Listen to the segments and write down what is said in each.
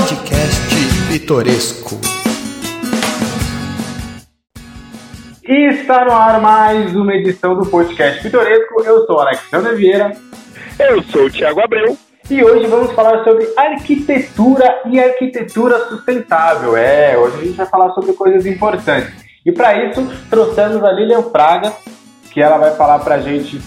Podcast Pitoresco. E está no ar mais uma edição do Podcast Pitoresco. Eu sou Alexandre Vieira. Eu sou o Thiago Abreu. E hoje vamos falar sobre arquitetura e arquitetura sustentável. É, hoje a gente vai falar sobre coisas importantes. E para isso, trouxemos a Lilian Fraga, que ela vai falar para a gente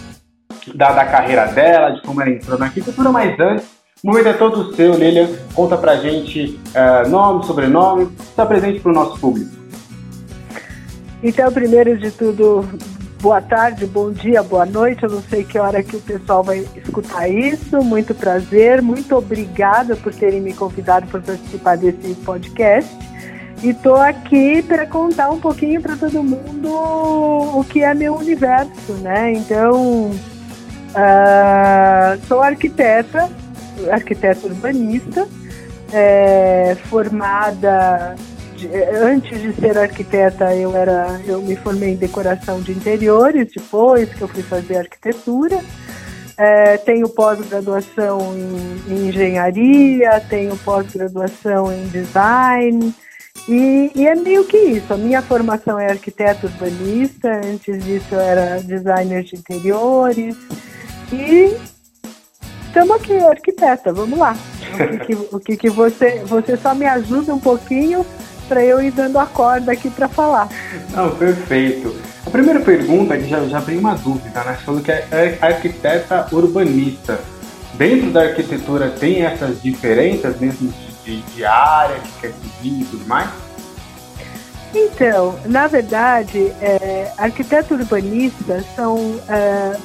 da, da carreira dela, de como ela entrou na arquitetura, mas antes, momento é todo seu, Lilian. Conta pra gente uh, nome, sobrenome, se apresente para o nosso público. Então, primeiro de tudo, boa tarde, bom dia, boa noite. Eu não sei que hora que o pessoal vai escutar isso. Muito prazer, muito obrigada por terem me convidado para participar desse podcast. E estou aqui para contar um pouquinho para todo mundo o que é meu universo, né? Então, uh, sou arquiteta, arquiteta urbanista, é, formada antes de ser arquiteta, eu era, eu me formei em decoração de interiores, depois que eu fui fazer arquitetura. É, tenho pós-graduação em, em, engenharia, tenho pós-graduação em design. E, e, é meio que isso. A minha formação é arquiteto urbanista, antes disso eu era designer de interiores. E estamos aqui, arquiteta, vamos lá. O que, o que, que você, você só me ajuda um pouquinho para eu ir dando a corda aqui para falar. Não, perfeito. A primeira pergunta, que já, já vem uma dúvida, né? Você falou que é arquiteta urbanista. Dentro da arquitetura tem essas diferenças mesmo de, de área que quer seguir e tudo mais? Então, na verdade, é, arquiteto urbanista são é,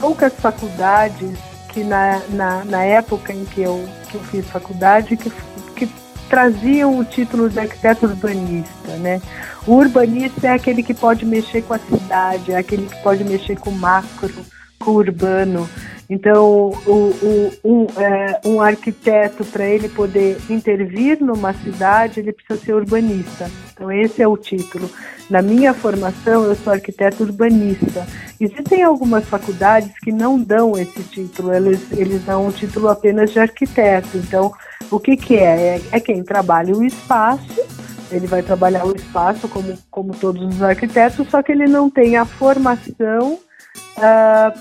poucas faculdades que na, na, na, época em que eu, que eu fiz faculdade que traziam o título de arquiteto urbanista, né? O urbanista é aquele que pode mexer com a cidade, é aquele que pode mexer com o macro, com o urbano. Então, o, o, um, é, um arquiteto, para ele poder intervir numa cidade, ele precisa ser urbanista. Então, esse é o título. Na minha formação, eu sou arquiteto urbanista. Existem algumas faculdades que não dão esse título, eles, eles dão o título apenas de arquiteto. Então, o que, que é? é? É quem trabalha o espaço, ele vai trabalhar o espaço como, como todos os arquitetos, só que ele não tem a formação uh, ah,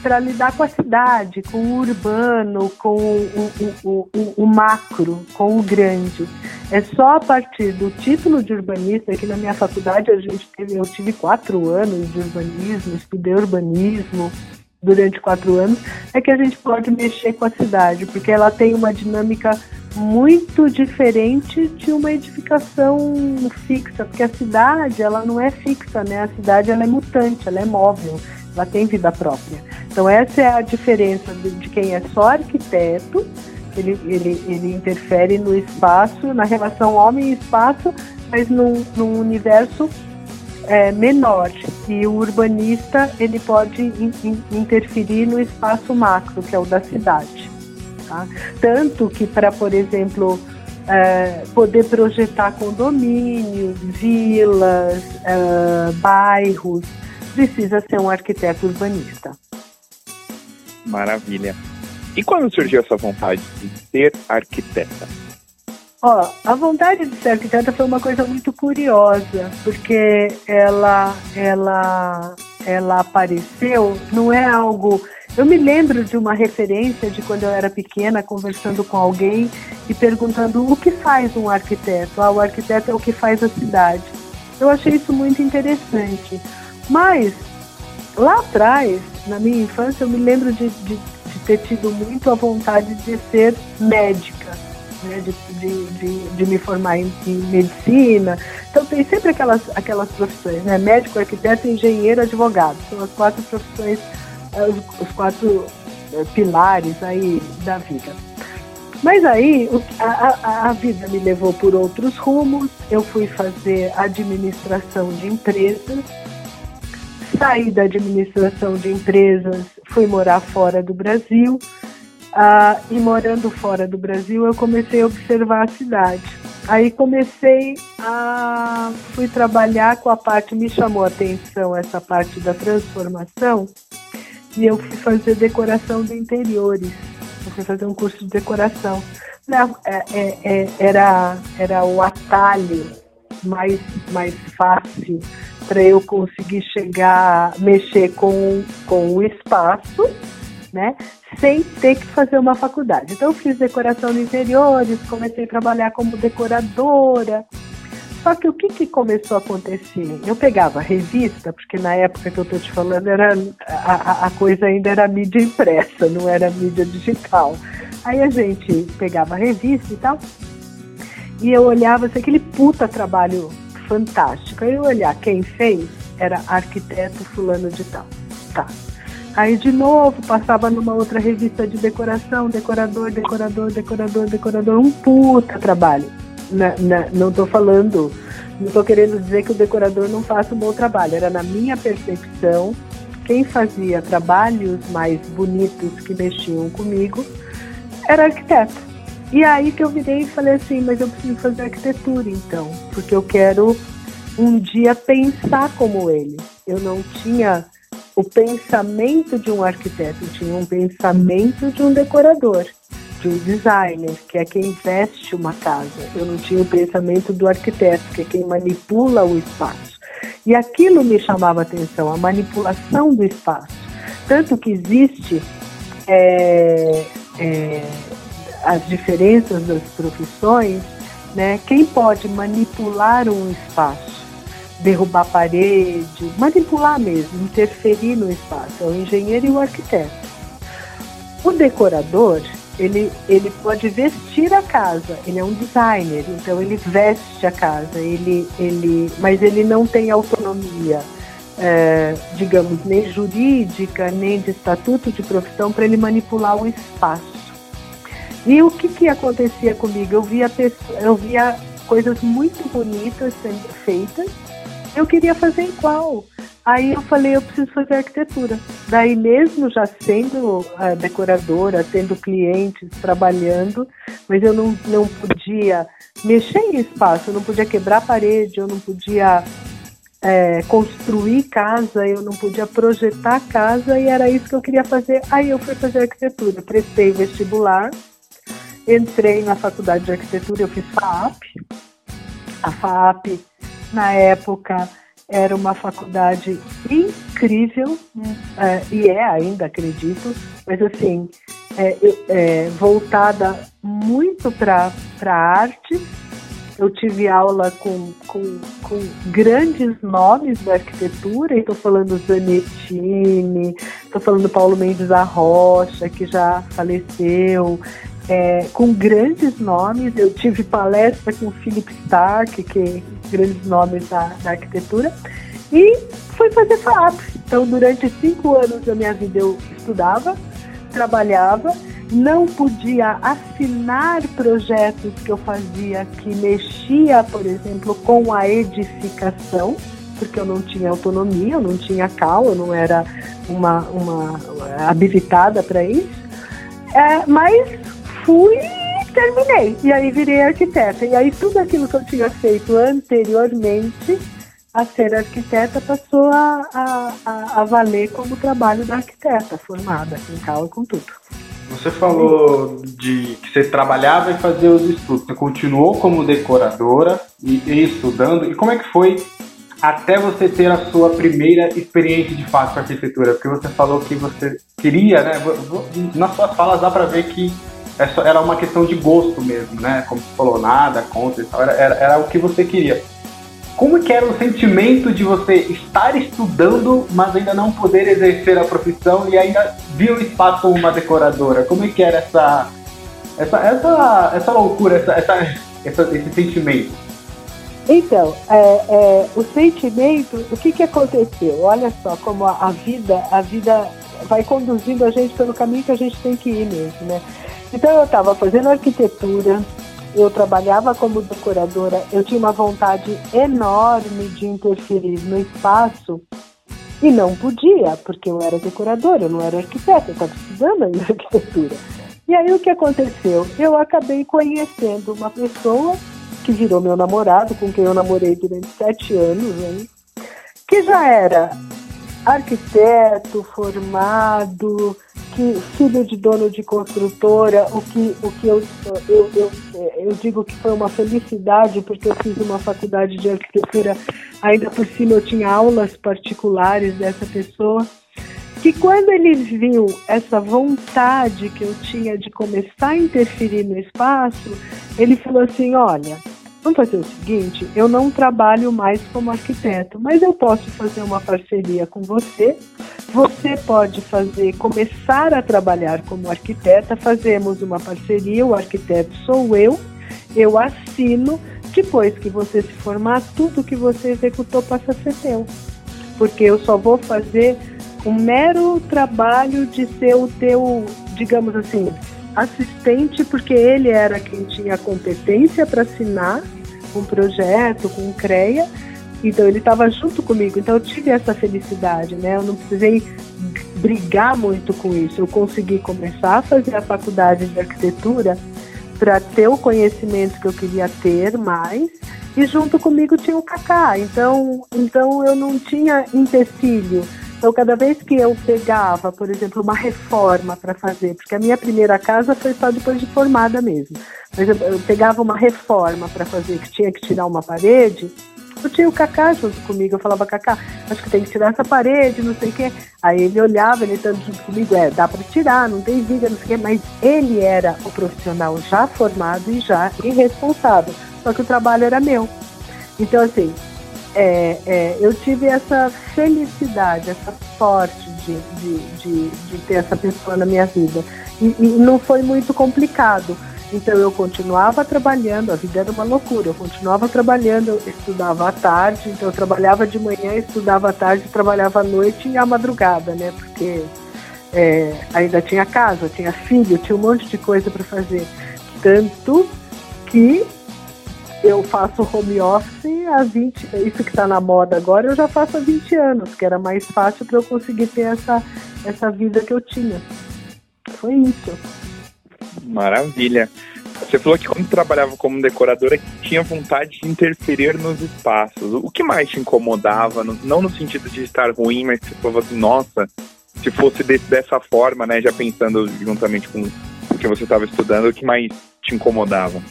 para lidar com a cidade, com o urbano, com o, o, o, o, macro, com o grande. É só a partir do título de urbanista, que na minha faculdade a gente teve, eu tive quatro anos de urbanismo, estudei urbanismo, durante quatro anos, é que a gente pode mexer com a cidade, porque ela tem uma dinâmica muito diferente de uma edificação fixa, porque a cidade ela não é fixa, né? A cidade ela é mutante, ela é móvel, ela tem vida própria. Então essa é a diferença de, quem é só arquiteto, ele, ele, ele interfere no espaço, na relação homem e espaço, mas num, num universo é, menor e o urbanista ele pode in, in, interferir no espaço macro, que é o da cidade. Tá? Tanto que para, por exemplo, é, poder projetar condomínios, vilas, é, bairros, precisa ser um arquiteto urbanista. Maravilha. E quando surgiu essa vontade de ser arquiteta? Ó, a vontade de ser arquiteta foi uma coisa muito curiosa, porque ela, ela, ela apareceu, não é algo. Eu me lembro de uma referência de quando eu era pequena, conversando com alguém e perguntando o que faz um arquiteto. Ah, o arquiteto é o que faz a cidade. Eu achei isso muito interessante. Mas, lá atrás, na minha infância, eu me lembro de, de, de ter tido muito a vontade de ser médica né, de, de, de, me formar em, em, medicina. Então tem sempre aquelas, aquelas profissões, né? Médico, arquiteto, engenheiro, advogado. São as quatro profissões, eh, os, os quatro eh, pilares aí da vida. Mas aí a, a, a, vida me levou por outros rumos. Eu fui fazer administração de empresas. Saí da administração de empresas, fui morar fora do Brasil. Ah, e morando fora do Brasil, eu comecei a observar a cidade. Aí comecei a fui trabalhar com a parte me chamou a atenção essa parte da transformação e eu fui fazer decoração de interiores. Eu fui fazer um curso de decoração Não, é, é, é, era, era o atalho mais, mais fácil para eu conseguir chegar, mexer com, com o espaço, né? Sem ter que fazer uma faculdade. Então, eu fiz decoração de interiores, comecei a trabalhar como decoradora. Só que o que, que começou a acontecer? Eu pegava revista, porque na época que eu estou te falando, era, a, a coisa ainda era mídia impressa, não era mídia digital. Aí a gente pegava revista e tal, e eu olhava assim, aquele puta trabalho fantástico. Aí eu olhar quem fez era arquiteto fulano de tal. Tá. Aí de novo passava numa outra revista de decoração, decorador, decorador, decorador, decorador, um puta trabalho. Na, na, não estou falando, não estou querendo dizer que o decorador não faça um bom trabalho. Era na minha percepção, quem fazia trabalhos mais bonitos que mexiam comigo era arquiteto. E aí que eu virei e falei assim, mas eu preciso fazer arquitetura então, porque eu quero um dia pensar como ele. Eu não tinha o pensamento de um arquiteto, eu tinha um pensamento de um decorador de um designer, que é quem veste uma casa. Eu não tinha o pensamento do arquiteto, que é quem manipula o espaço. E aquilo me chamava atenção, a manipulação do espaço. Tanto que existe é, é, as diferenças das profissões, né? Quem pode manipular um espaço, derrubar parede, manipular mesmo, interferir no espaço, é o engenheiro e o arquiteto. O decorador, ele, ele pode vestir a casa, ele é um designer, então ele veste a casa, ele, ele, mas ele não tem autonomia, é, digamos, nem jurídica, nem de estatuto de profissão para ele manipular o espaço. E o que, que acontecia comigo? Eu via, eu via coisas muito bonitas sendo feitas, eu queria fazer igual. Aí eu falei, eu preciso fazer arquitetura. Daí mesmo já sendo uh, decoradora, tendo clientes, trabalhando, mas eu não, não podia mexer em espaço, eu não podia quebrar parede, eu não podia é, construir casa, eu não podia projetar casa e era isso que eu queria fazer. Aí eu fui fazer arquitetura, prestei vestibular, entrei na faculdade de arquitetura, eu fiz FAAP. A FAAP, na época, era uma faculdade incrível, é, e é ainda, acredito, mas assim, é, é, voltada muito para a arte. Eu tive aula com, com, com grandes nomes da arquitetura, estou falando Zanettini, estou falando Paulo Mendes da Rocha, que já faleceu, é, com grandes nomes. Eu tive palestra com Philip Stark, que grandes nomes da, da arquitetura, e fui fazer FAP. Então, durante cinco anos da minha vida, eu estudava, trabalhava, não podia assinar projetos que eu fazia que mexia, por exemplo, com a edificação, porque eu não tinha autonomia, eu não tinha cal, eu não era uma, uma habilitada para isso. É, mas fui terminei. E aí virei arquiteta. E aí tudo aquilo que eu tinha feito anteriormente a ser arquiteta passou a, a, a valer como trabalho da arquiteta formada em cal com tudo. Você falou de que você trabalhava e fazia os estudos. Você continuou como decoradora e, e estudando. E como é que foi até você ter a sua primeira experiência de fato com arquitetura? Porque você falou que você queria, né? Nas suas falas dá para ver que é era uma questão de gosto mesmo, né? Como você falou, nada contra e tal, era, era, era o que você queria. Como que era o sentimento de você estar estudando, mas ainda não poder exercer a profissão e ainda vir o espaço uma decoradora? Como é que era essa, essa, essa, essa loucura, essa, essa, essa esse sentimento? Então, é, é, o sentimento, o que, que aconteceu? Olha só como a, a vida, a vida vai conduzindo a gente pelo caminho que a gente tem que ir mesmo, né? Então eu estava fazendo arquitetura, eu trabalhava como decoradora, eu tinha uma vontade enorme de interferir no espaço e não podia, porque eu era decoradora, eu não era arquiteta, eu estava estudando ainda arquitetura. E aí o que aconteceu? Eu acabei conhecendo uma pessoa que virou meu namorado, com quem eu namorei durante sete anos, hein? que já era arquiteto formado, que filho de dono de construtora, o que, o que eu, eu, eu, eu digo que foi uma felicidade, porque eu fiz uma faculdade de arquitetura, ainda por cima eu tinha aulas particulares dessa pessoa, que quando ele viu essa vontade que eu tinha de começar a interferir no espaço, ele falou assim, olha, Vamos fazer o seguinte: eu não trabalho mais como arquiteto, mas eu posso fazer uma parceria com você. Você pode fazer, começar a trabalhar como arquiteta. Fazemos uma parceria. O arquiteto sou eu. Eu assino. Depois que você se formar, tudo que você executou passa a ser teu, porque eu só vou fazer um mero trabalho de ser o teu, digamos assim, assistente, porque ele era quem tinha competência para assinar um projeto, com um CREA, então ele estava junto comigo, então eu tive essa felicidade, né? Eu não precisei brigar muito com isso. Eu consegui começar a fazer a faculdade de arquitetura para ter o conhecimento que eu queria ter mais e junto comigo tinha o Kaká. Então, então eu não tinha empecilho então, cada vez que eu pegava, por exemplo, uma reforma para fazer, porque a minha primeira casa foi só depois de formada mesmo, mas eu, eu pegava uma reforma para fazer, que tinha que tirar uma parede, eu tinha o Cacá junto comigo. Eu falava, Cacá, acho que tem que tirar essa parede, não sei o quê. Aí ele olhava, ele estando junto comigo, é, dá para tirar, não tem viga, não sei o quê. Mas ele era o profissional já formado e já irresponsável. Só que o trabalho era meu. Então, assim, é, é, eu tive essa felicidade, essa sorte de, de, de, de, ter essa pessoa na minha vida. E, e, não foi muito complicado. Então eu continuava trabalhando, a vida era uma loucura, eu continuava trabalhando, eu estudava à tarde, então eu trabalhava de manhã, estudava à tarde, trabalhava à noite e à madrugada, né? Porque é, ainda tinha casa, tinha filho, tinha um monte de coisa para fazer. Tanto que eu faço home office há 20, isso que está na moda agora, eu já faço há 20 anos, que era mais fácil para eu conseguir ter essa, essa vida que eu tinha. Foi isso. Maravilha. Você falou que quando trabalhava como decoradora tinha vontade de interferir nos espaços. O que mais te incomodava? Não no sentido de estar ruim, mas você falou assim, nossa, se fosse dessa forma, né? Já pensando juntamente com o que você estava estudando, o que mais te incomodava?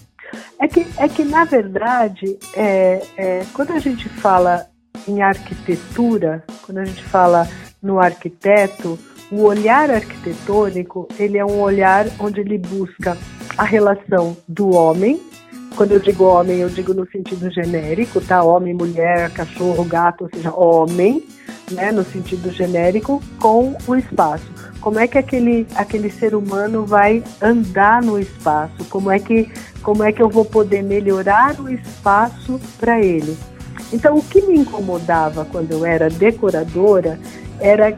É que, é que na verdade, é, é, quando a gente fala em arquitetura, quando a gente fala no arquiteto, o olhar arquitetônico ele é um olhar onde ele busca a relação do homem. Quando eu digo homem, eu digo no sentido genérico, tá? Homem, mulher, cachorro, gato, ou seja, homem, né? No sentido genérico, com o espaço como é que aquele, aquele ser humano vai andar no espaço, como é que, como é que eu vou poder melhorar o espaço para ele. Então, o que me incomodava quando eu era decoradora era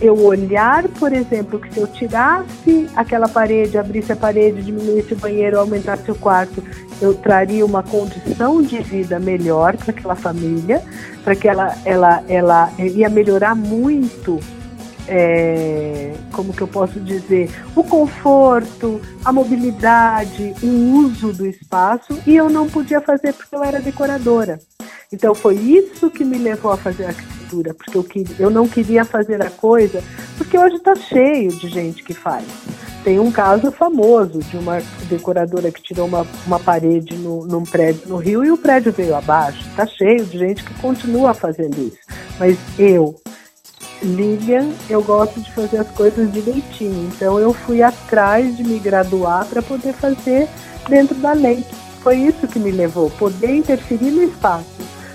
eu olhar, por exemplo, que se eu tirasse aquela parede, abrisse a parede, diminuísse o banheiro, aumentasse o quarto, eu traria uma condição de vida melhor para aquela família, para que ela, ela, ela ia melhorar muito é, como que eu posso dizer, o conforto, a mobilidade, o uso do espaço e eu não podia fazer porque eu era decoradora. Então foi isso que me levou a fazer arquitetura, porque eu, que, eu não queria fazer a coisa, porque hoje está cheio de gente que faz. Tem um caso famoso de uma decoradora que tirou uma, uma parede no, num prédio no Rio e o prédio veio abaixo. Está cheio de gente que continua fazendo isso. Mas eu, Lilian, eu gosto de fazer as coisas direitinho. Então eu fui atrás de me graduar para poder fazer dentro da lei. Foi isso que me levou, poder interferir no espaço.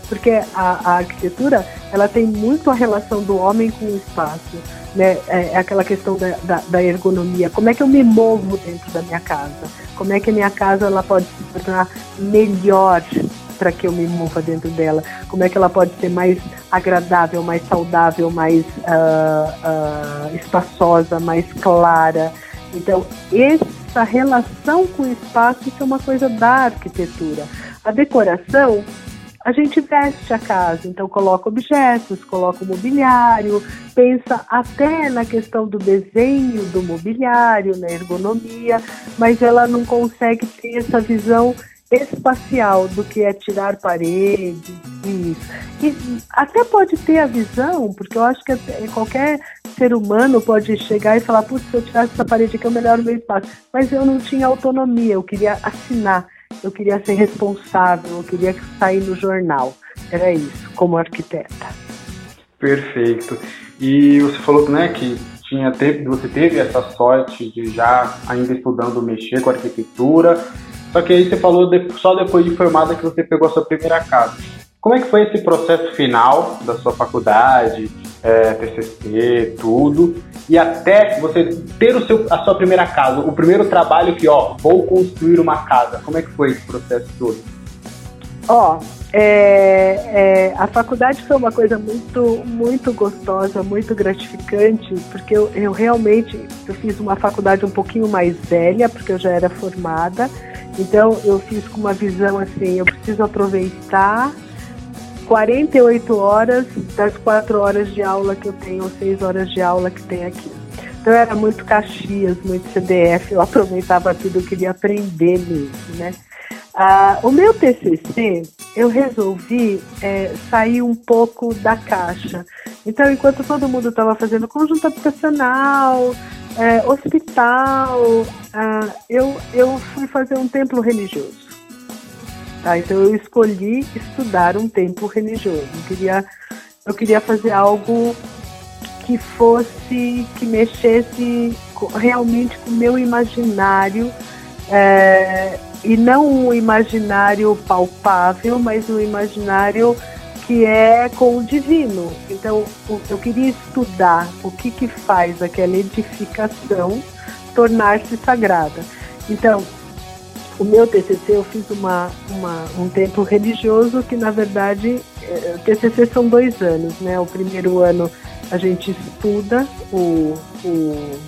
Porque a, a arquitetura, ela tem muito a relação do homem com o espaço. Né? É, é aquela questão da, da, da, ergonomia. Como é que eu me movo dentro da minha casa? Como é que a minha casa ela pode se tornar melhor para que eu me mova dentro dela? Como é que ela pode ser mais agradável, mais saudável, mais uh, uh, espaçosa, mais clara? Então, essa relação com o espaço é uma coisa da arquitetura. A decoração a gente veste a casa, então coloca objetos, coloca o mobiliário, pensa até na questão do desenho do mobiliário, na ergonomia, mas ela não consegue ter essa visão espacial do que é tirar paredes, isso. E até pode ter a visão, porque eu acho que qualquer ser humano pode chegar e falar, putz, se eu tirasse essa parede aqui, eu melhoro o meu espaço. Mas eu não tinha autonomia, eu queria assinar, eu queria ser responsável, eu queria sair no jornal. Era isso, como arquiteta. Perfeito. E você falou né, que tinha teve, você teve essa sorte de já ainda estudando mexer com arquitetura. Só que aí você falou de, só depois de formada que você pegou a sua primeira casa. Como é que foi esse processo final da sua faculdade, é, TCC, tudo, e até você ter o seu, a sua primeira casa, o primeiro trabalho que, ó, vou construir uma casa. Como é que foi esse processo todo? Ó, é, é, a faculdade foi uma coisa muito, muito gostosa, muito gratificante, porque eu, eu realmente eu fiz uma faculdade um pouquinho mais velha, porque eu já era formada. Então eu fiz com uma visão assim, eu preciso aproveitar 48 horas das 4 horas de aula que eu tenho, ou 6 horas de aula que tem aqui. Então era muito Caxias, muito CDF, eu aproveitava tudo, eu queria aprender mesmo, né? Ah, o meu TCC, eu resolvi é, sair um pouco da caixa. Então, enquanto todo mundo estava fazendo conjunto habitacional, é, hospital, ah, eu, eu fui fazer um templo religioso. Tá? Então, eu escolhi estudar um templo religioso. Eu queria, eu queria fazer algo que fosse, que mexesse realmente com o meu imaginário. É, e não um imaginário palpável, mas um imaginário que é com o divino. Então, eu queria estudar o que, que faz aquela edificação tornar-se sagrada. Então, o meu TCC eu fiz uma, uma, um templo religioso que, na verdade, é, TCC são dois anos, né? O primeiro ano a gente estuda o, o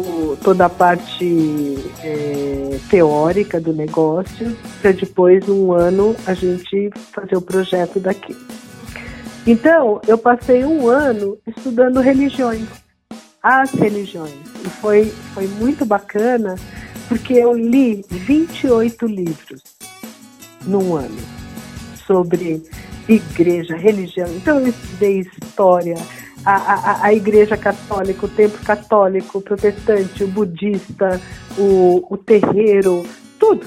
o, toda a parte é, teórica do negócio, para depois, um ano, a gente fazer o projeto daqui. Então, eu passei um ano estudando religiões, as religiões, e foi, foi muito bacana, porque eu li 28 livros num ano sobre igreja, religião. Então, eu estudei história, a, a, a Igreja Católica, o Templo Católico, o Protestante, o Budista, o, o terreiro, tudo.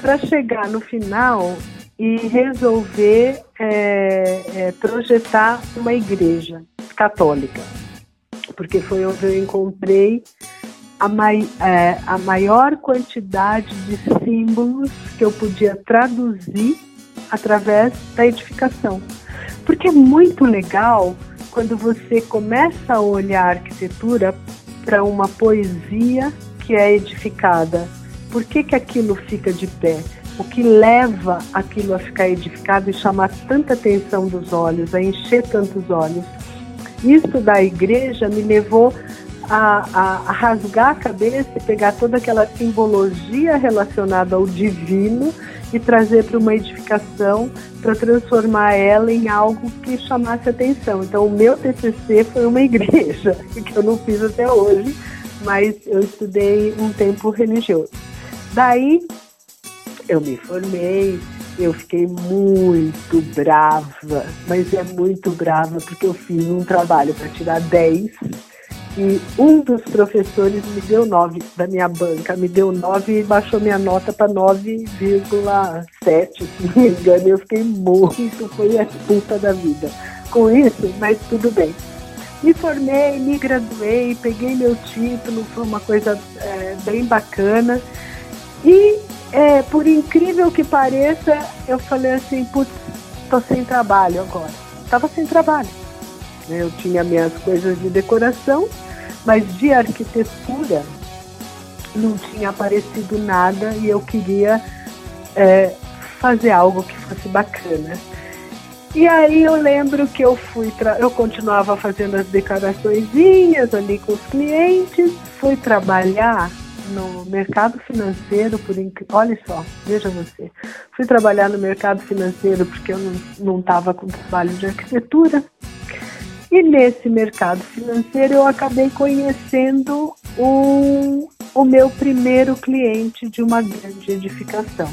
Para chegar no final e resolver é, é, projetar uma igreja católica. Porque foi onde eu encontrei a, mai, é, a maior quantidade de símbolos que eu podia traduzir através da edificação. Porque é muito legal quando você começa a olhar a arquitetura para uma poesia que é edificada. Por que, que aquilo fica de pé? O que leva aquilo a ficar edificado e chamar tanta atenção dos olhos, a encher tantos olhos? Isso da igreja me levou a, a, a, rasgar a cabeça e pegar toda aquela simbologia relacionada ao divino e trazer para uma edificação para transformar ela em algo que chamasse atenção. Então, o meu TCC foi uma igreja, que eu não fiz até hoje, mas eu estudei um tempo religioso. Daí, eu me formei, eu fiquei muito brava, mas é muito brava porque eu fiz um trabalho para tirar 10 e um dos professores me deu 9 da minha banca, me deu 9 e baixou minha nota para 9,7, se não me engano. Eu fiquei muito, foi a puta da vida com isso, mas tudo bem. Me formei, me graduei, peguei meu título, foi uma coisa é, bem bacana. E, é, por incrível que pareça, eu falei assim, putz, tô sem trabalho agora. Tava sem trabalho. Eu tinha minhas coisas de decoração, mas de arquitetura não tinha aparecido nada e eu queria é, fazer algo que fosse bacana. E aí eu lembro que eu fui, eu continuava fazendo as declaraçõezinhas ali com os clientes, fui trabalhar no mercado financeiro por olha só, veja você, fui trabalhar no mercado financeiro porque eu não estava com trabalho de arquitetura e nesse mercado financeiro eu acabei conhecendo o, o meu primeiro cliente de uma grande edificação.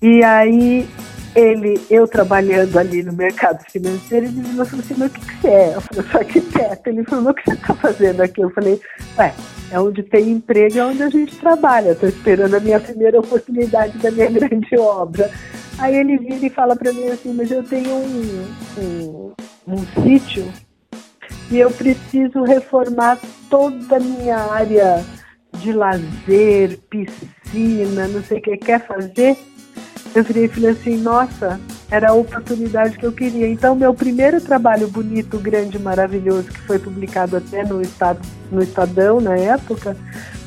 E aí ele, eu trabalhando ali no mercado financeiro, ele me falou assim, mas o que, que você é? Eu falei, sou arquiteto. Ele falou, o que você está fazendo aqui? Eu falei, ué, é onde tem emprego, é onde a gente trabalha. Estou esperando a minha primeira oportunidade da minha grande obra. Aí ele vira e fala para mim assim, mas eu tenho um, um, um sítio e eu preciso reformar toda a minha área de lazer, piscina, não sei o que, quer fazer? eu virei e falei assim, nossa, era a oportunidade que eu queria. Então, meu primeiro trabalho bonito, grande, maravilhoso, que foi publicado até no, estado, no Estadão na época,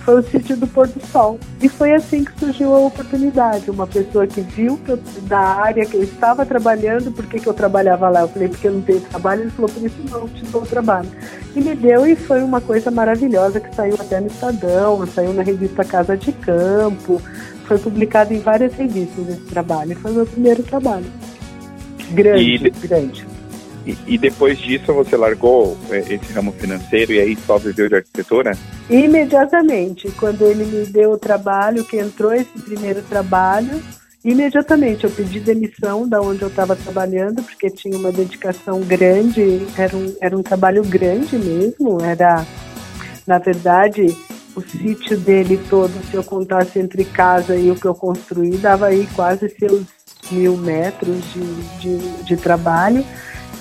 foi o sítio do Pôr do Sol. E foi assim que surgiu a oportunidade. Uma pessoa que viu que eu, da área que eu estava trabalhando, por que, eu trabalhava lá? Eu falei, porque eu não tenho trabalho. Ele falou, por isso não, te dou trabalho. E me deu e foi uma coisa maravilhosa que saiu até no Estadão, saiu na revista Casa de Campo, foi publicado em várias revistas esse trabalho. Foi o meu primeiro trabalho. Grande, e, grande. E, e, depois disso você largou é, esse ramo financeiro e aí só viveu de arquitetura? Imediatamente. Quando ele me deu o trabalho, que entrou esse primeiro trabalho, imediatamente eu pedi demissão da onde eu estava trabalhando, porque tinha uma dedicação grande, era um, era um trabalho grande mesmo, era, na verdade, o sítio dele todo, se eu contasse entre casa e o que eu construí, dava aí quase seus mil metros de, de, de trabalho.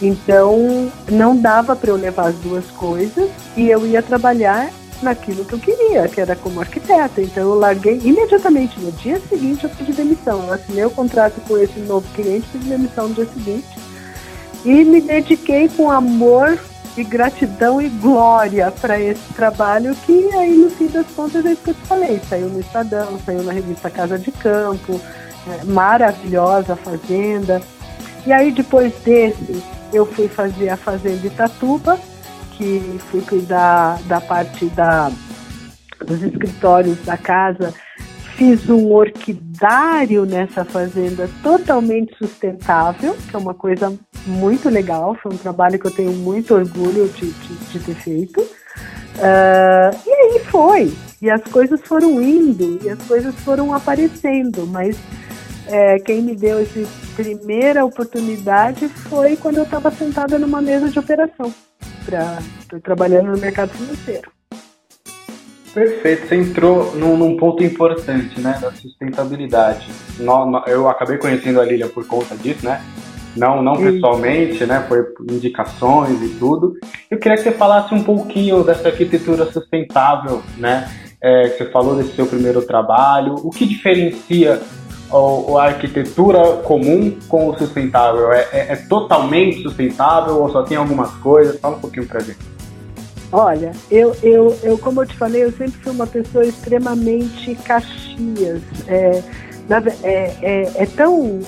Então, não dava para eu levar as duas coisas e eu ia trabalhar naquilo que eu queria, que era como arquiteta. Então, eu larguei imediatamente. No dia seguinte, eu pedi demissão. Eu assinei o contrato com esse novo cliente, pedi demissão no dia seguinte. E me dediquei com amor de gratidão e glória para esse trabalho que aí no fim das contas é isso que eu te falei, saiu no Estadão, saiu na revista Casa de Campo, é, maravilhosa fazenda. E aí depois desse eu fui fazer a fazenda Itatuba, que fui cuidar da parte da, dos escritórios da casa Fiz um orquidário nessa fazenda totalmente sustentável, que é uma coisa muito legal. Foi um trabalho que eu tenho muito orgulho de, de, de ter feito. Uh, e aí foi. E as coisas foram indo, e as coisas foram aparecendo. Mas é, quem me deu essa primeira oportunidade foi quando eu estava sentada numa mesa de operação, pra, trabalhando no mercado financeiro. Perfeito, você entrou num, num, ponto importante, né, da sustentabilidade. eu acabei conhecendo a Lilia por conta disso, né? Não, não pessoalmente, né? Foi indicações e tudo. Eu queria que você falasse um pouquinho dessa arquitetura sustentável, né? É, que você falou desse seu primeiro trabalho. O que diferencia o, a arquitetura comum com o sustentável? É, é, é totalmente sustentável ou só tem algumas coisas? Fala um pouquinho pra gente. Olha, eu, eu, eu, como eu te falei, eu sempre fui uma pessoa extremamente caxias. É, é, é, é tão.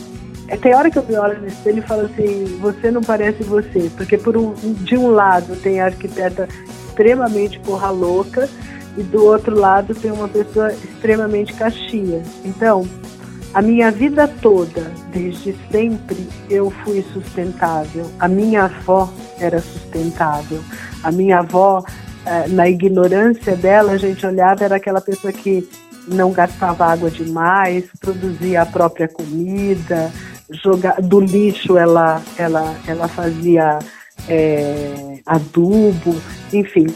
É, tem hora que eu me olho no espelho e falo assim: você não parece você. Porque, por um, de um lado, tem a arquiteta extremamente porra louca, e do outro lado, tem uma pessoa extremamente caxias. Então, a minha vida toda, desde sempre, eu fui sustentável. A minha avó era sustentável. A minha avó, eh, na ignorância dela, a gente olhava, era aquela pessoa que não gastava água demais, produzia a própria comida, joga, do lixo ela, ela, ela fazia é, adubo, enfim.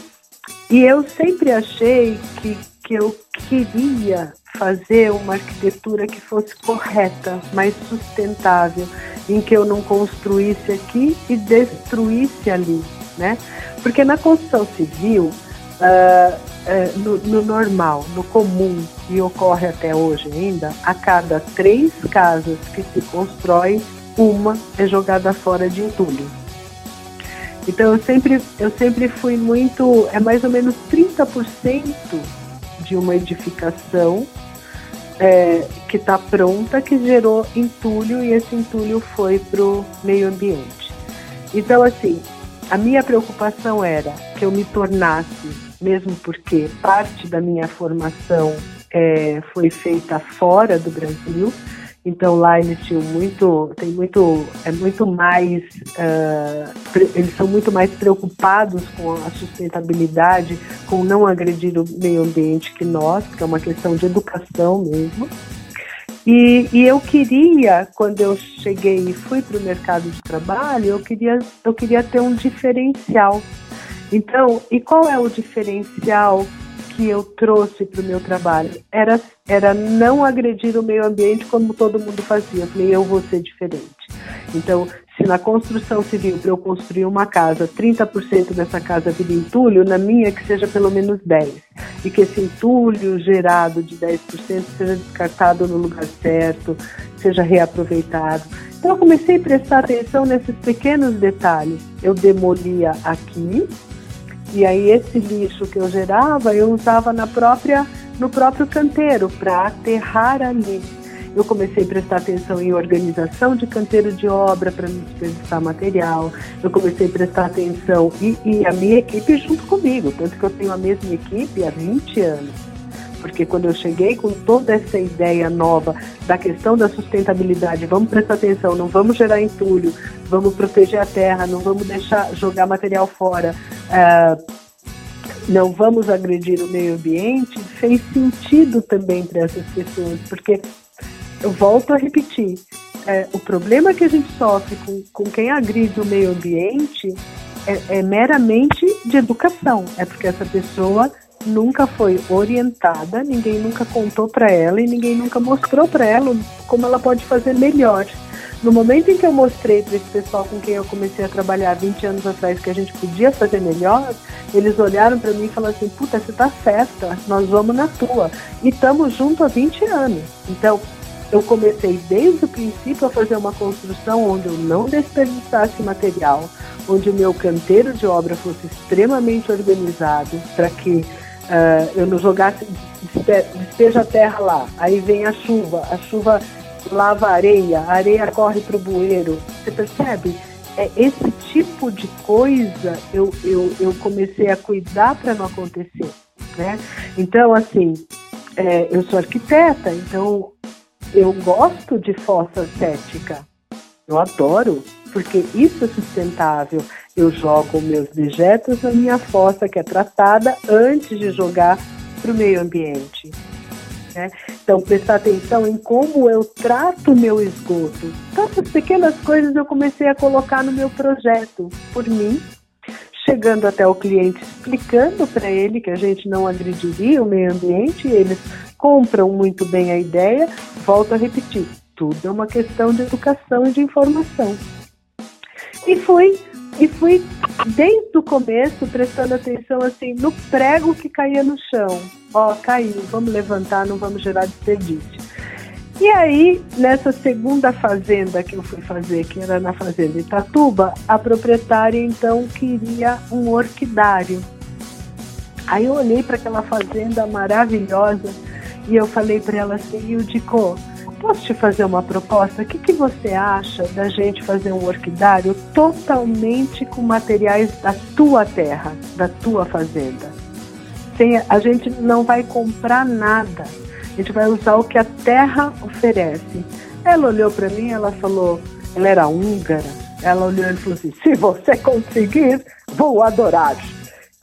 E eu sempre achei que, que eu queria fazer uma arquitetura que fosse correta, mais sustentável, em que eu não construísse aqui e destruísse ali, né? Porque na construção civil, uh, uh, no, no, normal, no comum, e ocorre até hoje ainda, a cada três casas que se constrói, uma é jogada fora de entulho. Então eu sempre, eu sempre fui muito, é mais ou menos 30% de uma edificação é, que está pronta que gerou entulho e esse entulho foi para o meio ambiente. Então, assim, a minha preocupação era que eu me tornasse, mesmo porque parte da minha formação é, foi feita fora do Brasil, então lá eles tinham muito, tem muito, é muito mais, uh, eles são muito mais preocupados com a sustentabilidade, com não agredir o meio ambiente que nós, que é uma questão de educação mesmo. E, e, eu queria, quando eu cheguei e fui para o mercado de trabalho, eu queria, eu queria ter um diferencial. Então, e qual é o diferencial que eu trouxe para o meu trabalho? Era, era não agredir o meio ambiente como todo mundo fazia. Eu falei, eu vou ser diferente. Então, se na construção civil, para eu construir uma casa, 30% dessa casa vira entulho, na minha que seja pelo menos 10%. E que esse entulho gerado de 10% seja descartado no lugar certo, seja reaproveitado. Então eu comecei a prestar atenção nesses pequenos detalhes. Eu demolia aqui, e aí esse lixo que eu gerava, eu usava na própria, no próprio canteiro para aterrar ali eu comecei a prestar atenção em organização de canteiro de obra para não desperdiçar material. Eu comecei a prestar atenção e, e a minha equipe junto comigo, tanto que eu tenho a mesma equipe há 20 anos porque quando eu cheguei com toda essa ideia nova da questão da sustentabilidade, vamos prestar atenção, não vamos gerar entulho, vamos proteger a terra, não vamos deixar jogar material fora, uh, não vamos agredir o meio ambiente, fez sentido também para essas pessoas, porque eu volto a repetir, é, o problema que a gente sofre com, com quem agride o meio ambiente é, é meramente de educação. É porque essa pessoa nunca foi orientada, ninguém nunca contou para ela e ninguém nunca mostrou para ela como ela pode fazer melhor. No momento em que eu mostrei para esse pessoal com quem eu comecei a trabalhar 20 anos atrás que a gente podia fazer melhor, eles olharam para mim e falaram assim: puta, você tá certa, nós vamos na tua. E estamos juntos há 20 anos. Então, eu comecei desde o princípio a fazer uma construção onde eu não desperdiçasse material, onde o meu canteiro de obra fosse extremamente organizado, para que uh, eu não jogasse, despeja a terra lá, aí vem a chuva, a chuva lava a areia, a areia corre para o bueiro. Você percebe? É, esse tipo de coisa eu, eu, eu comecei a cuidar para não acontecer. Né? Então, assim, é, eu sou arquiteta, então eu gosto de fossa cética. Eu adoro, porque isso é sustentável. Eu jogo meus dejetos na minha fossa, que é tratada antes de jogar para o meio ambiente. Né? Então, prestar atenção em como eu trato o meu esgoto. Essas pequenas coisas eu comecei a colocar no meu projeto, por mim, chegando até o cliente, explicando para ele que a gente não agrediria o meio ambiente, eles compram muito bem a ideia, volto a repetir, tudo é uma questão de educação e de informação. E fui, e fui desde o começo prestando atenção assim no prego que caía no chão. Ó, caiu, vamos levantar, não vamos gerar desperdício. E aí, nessa segunda fazenda que eu fui fazer, que era na fazenda Itatuba, a proprietária então queria um orquidário. Aí eu olhei para aquela fazenda maravilhosa e eu falei para ela assim, Ildiko, posso te fazer uma proposta? O que, que você acha da gente fazer um orquidário totalmente com materiais da tua terra, da tua fazenda? Sem, a gente não vai comprar nada, a gente vai usar o que a terra oferece. Ela olhou para mim, ela falou, ela era húngara, ela olhou e falou assim, se você conseguir, vou adorar.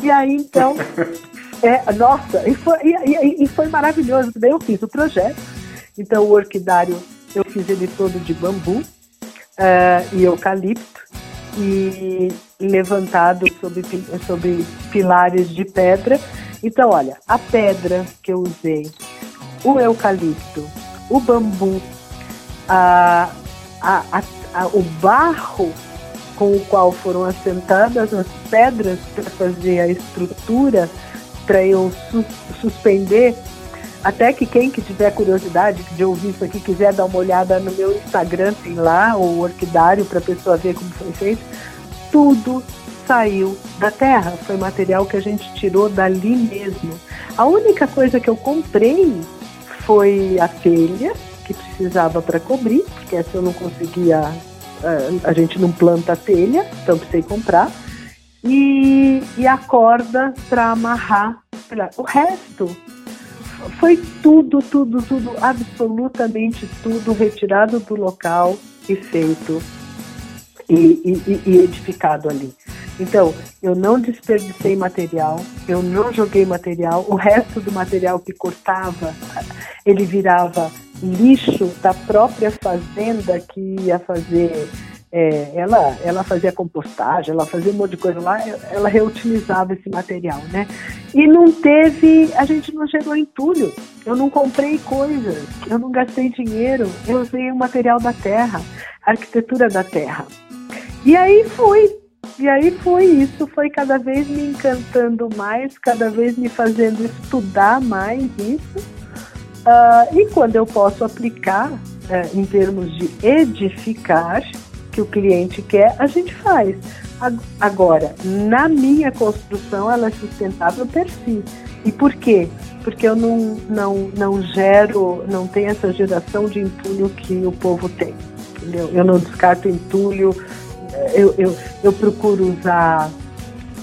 E aí então É, nossa, e foi, e, e, foi maravilhoso. Daí eu fiz o projeto. Então o orquidário eu fiz ele todo de bambu uh, e eucalipto e levantado sobre, sobre pilares de pedra. Então, olha, a pedra que eu usei, o eucalipto, o bambu, a, a, a, o barro com o qual foram assentadas as pedras para fazer a estrutura para eu su suspender. Até que quem que tiver curiosidade de ouvir isso aqui, quiser dar uma olhada no meu Instagram, tem lá o orquidário para a pessoa ver como foi feito. Tudo saiu da terra, foi material que a gente tirou dali mesmo. A única coisa que eu comprei foi a telha que precisava para cobrir, porque essa eu não conseguia, a gente não planta telha, então precisei comprar e, e a corda para amarrar. O resto foi tudo, tudo, tudo, absolutamente tudo retirado do local e feito e, e, e, edificado ali. Então, eu não desperdicei material, eu não joguei material, o resto do material que cortava, ele virava lixo da própria fazenda que ia fazer. É, ela, ela fazia compostagem, ela fazia um monte de coisa lá, ela reutilizava esse material, né? E não teve, a gente não gerou entulho, eu não comprei coisas, eu não gastei dinheiro, eu usei o material da terra, a arquitetura da terra. E aí foi, e aí foi isso, foi cada vez me encantando mais, cada vez me fazendo estudar mais isso. Uh, e quando eu posso aplicar uh, em termos de edificar, que o cliente quer, a gente faz. Agora, na minha construção, ela é sustentável per si. E por quê? Porque eu não, não, não gero, não tenho essa geração de entulho que o povo tem. Entendeu? Eu não descarto entulho, eu, eu, eu procuro usar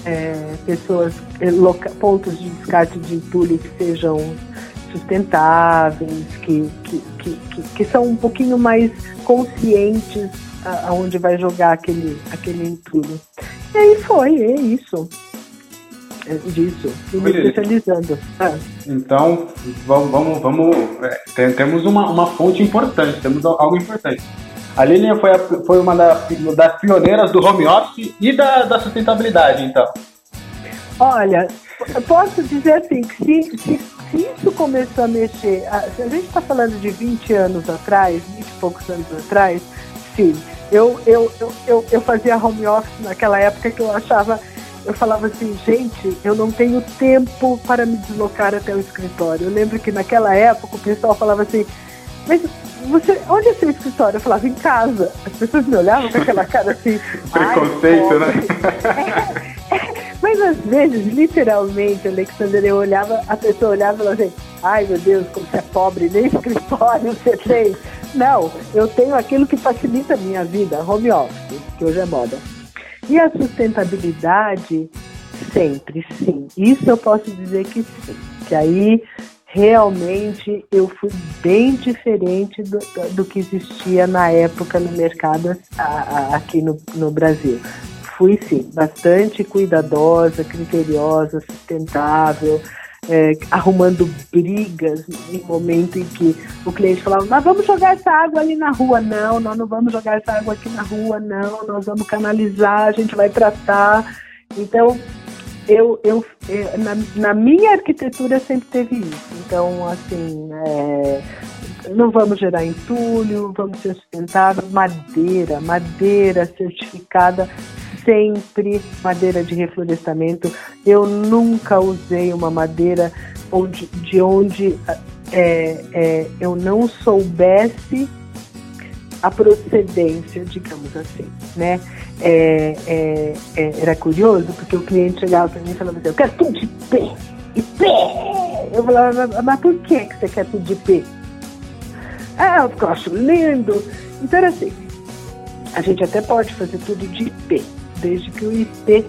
é, pessoas, loca, pontos de descarte de entulho que sejam sustentáveis, que, que, que, que, que são um pouquinho mais conscientes aonde vai jogar aquele, aquele entulho. E aí foi, é isso. É disso, e me especializando. É. Então, vamos, vamos, é, temos uma, uma fonte importante, temos algo importante. A Lilian foi, a, foi uma da, das pioneiras do home office e da, da sustentabilidade, então. Olha, eu posso dizer assim, que se, se, se isso começou a mexer, se a gente está falando de 20 anos atrás, 20 e poucos anos atrás, sim. Eu, eu, eu, eu, eu fazia home office naquela época que eu achava, eu falava assim, gente, eu não tenho tempo para me deslocar até o escritório. Eu lembro que naquela época o pessoal falava assim, mas você, onde é seu escritório? Eu falava, em casa. As pessoas me olhavam com aquela cara assim. Preconceito, né? É, é, mas às vezes, literalmente, Alexander, eu olhava, a pessoa olhava e falava assim, ai meu Deus, como você é pobre, nem escritório você tem. Não, eu tenho aquilo que facilita a minha vida, home office, que hoje é moda. E a sustentabilidade, sempre, sim. Isso eu posso dizer que sim. Que aí realmente eu fui bem diferente do, do que existia na época no mercado a, a, aqui no, no Brasil. Fui sim, bastante cuidadosa, criteriosa, sustentável, é, arrumando brigas em momento em que o cliente falava, mas vamos jogar essa água ali na rua. Não, nós não vamos jogar essa água aqui na rua, não, nós vamos canalizar, a gente vai tratar. Então, eu, eu, eu na, na, minha arquitetura sempre teve isso. Então, assim, é, não vamos gerar entulho, vamos ser sustentáveis, madeira, madeira certificada, sempre madeira de reflorestamento. Eu nunca usei uma madeira onde, de onde é, é, eu não soubesse a procedência, digamos assim, né? É, é, é, era curioso porque o cliente chegava para mim e falava assim, eu quero tudo de pé, de pé. Eu falava, mas por que você quer tudo de pé? Ah, eu acho lindo. Então era assim, a gente até pode fazer tudo de IP, desde que o IP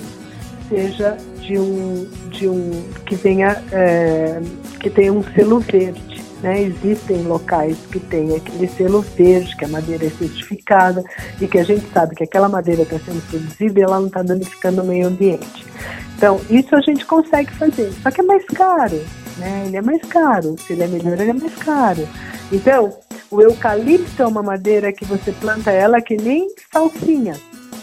seja de um, de um que tenha, é, que tenha um selo verde. Né? Existem locais que têm aquele selo verde, que a madeira é certificada e que a gente sabe que aquela madeira está sendo produzida e ela não está danificando o meio ambiente. Então, isso a gente consegue fazer, só que é mais caro, né? Ele é mais caro. Se ele é melhor, ele é mais caro. Então, o eucalipto é uma madeira que você planta ela que nem salsinha.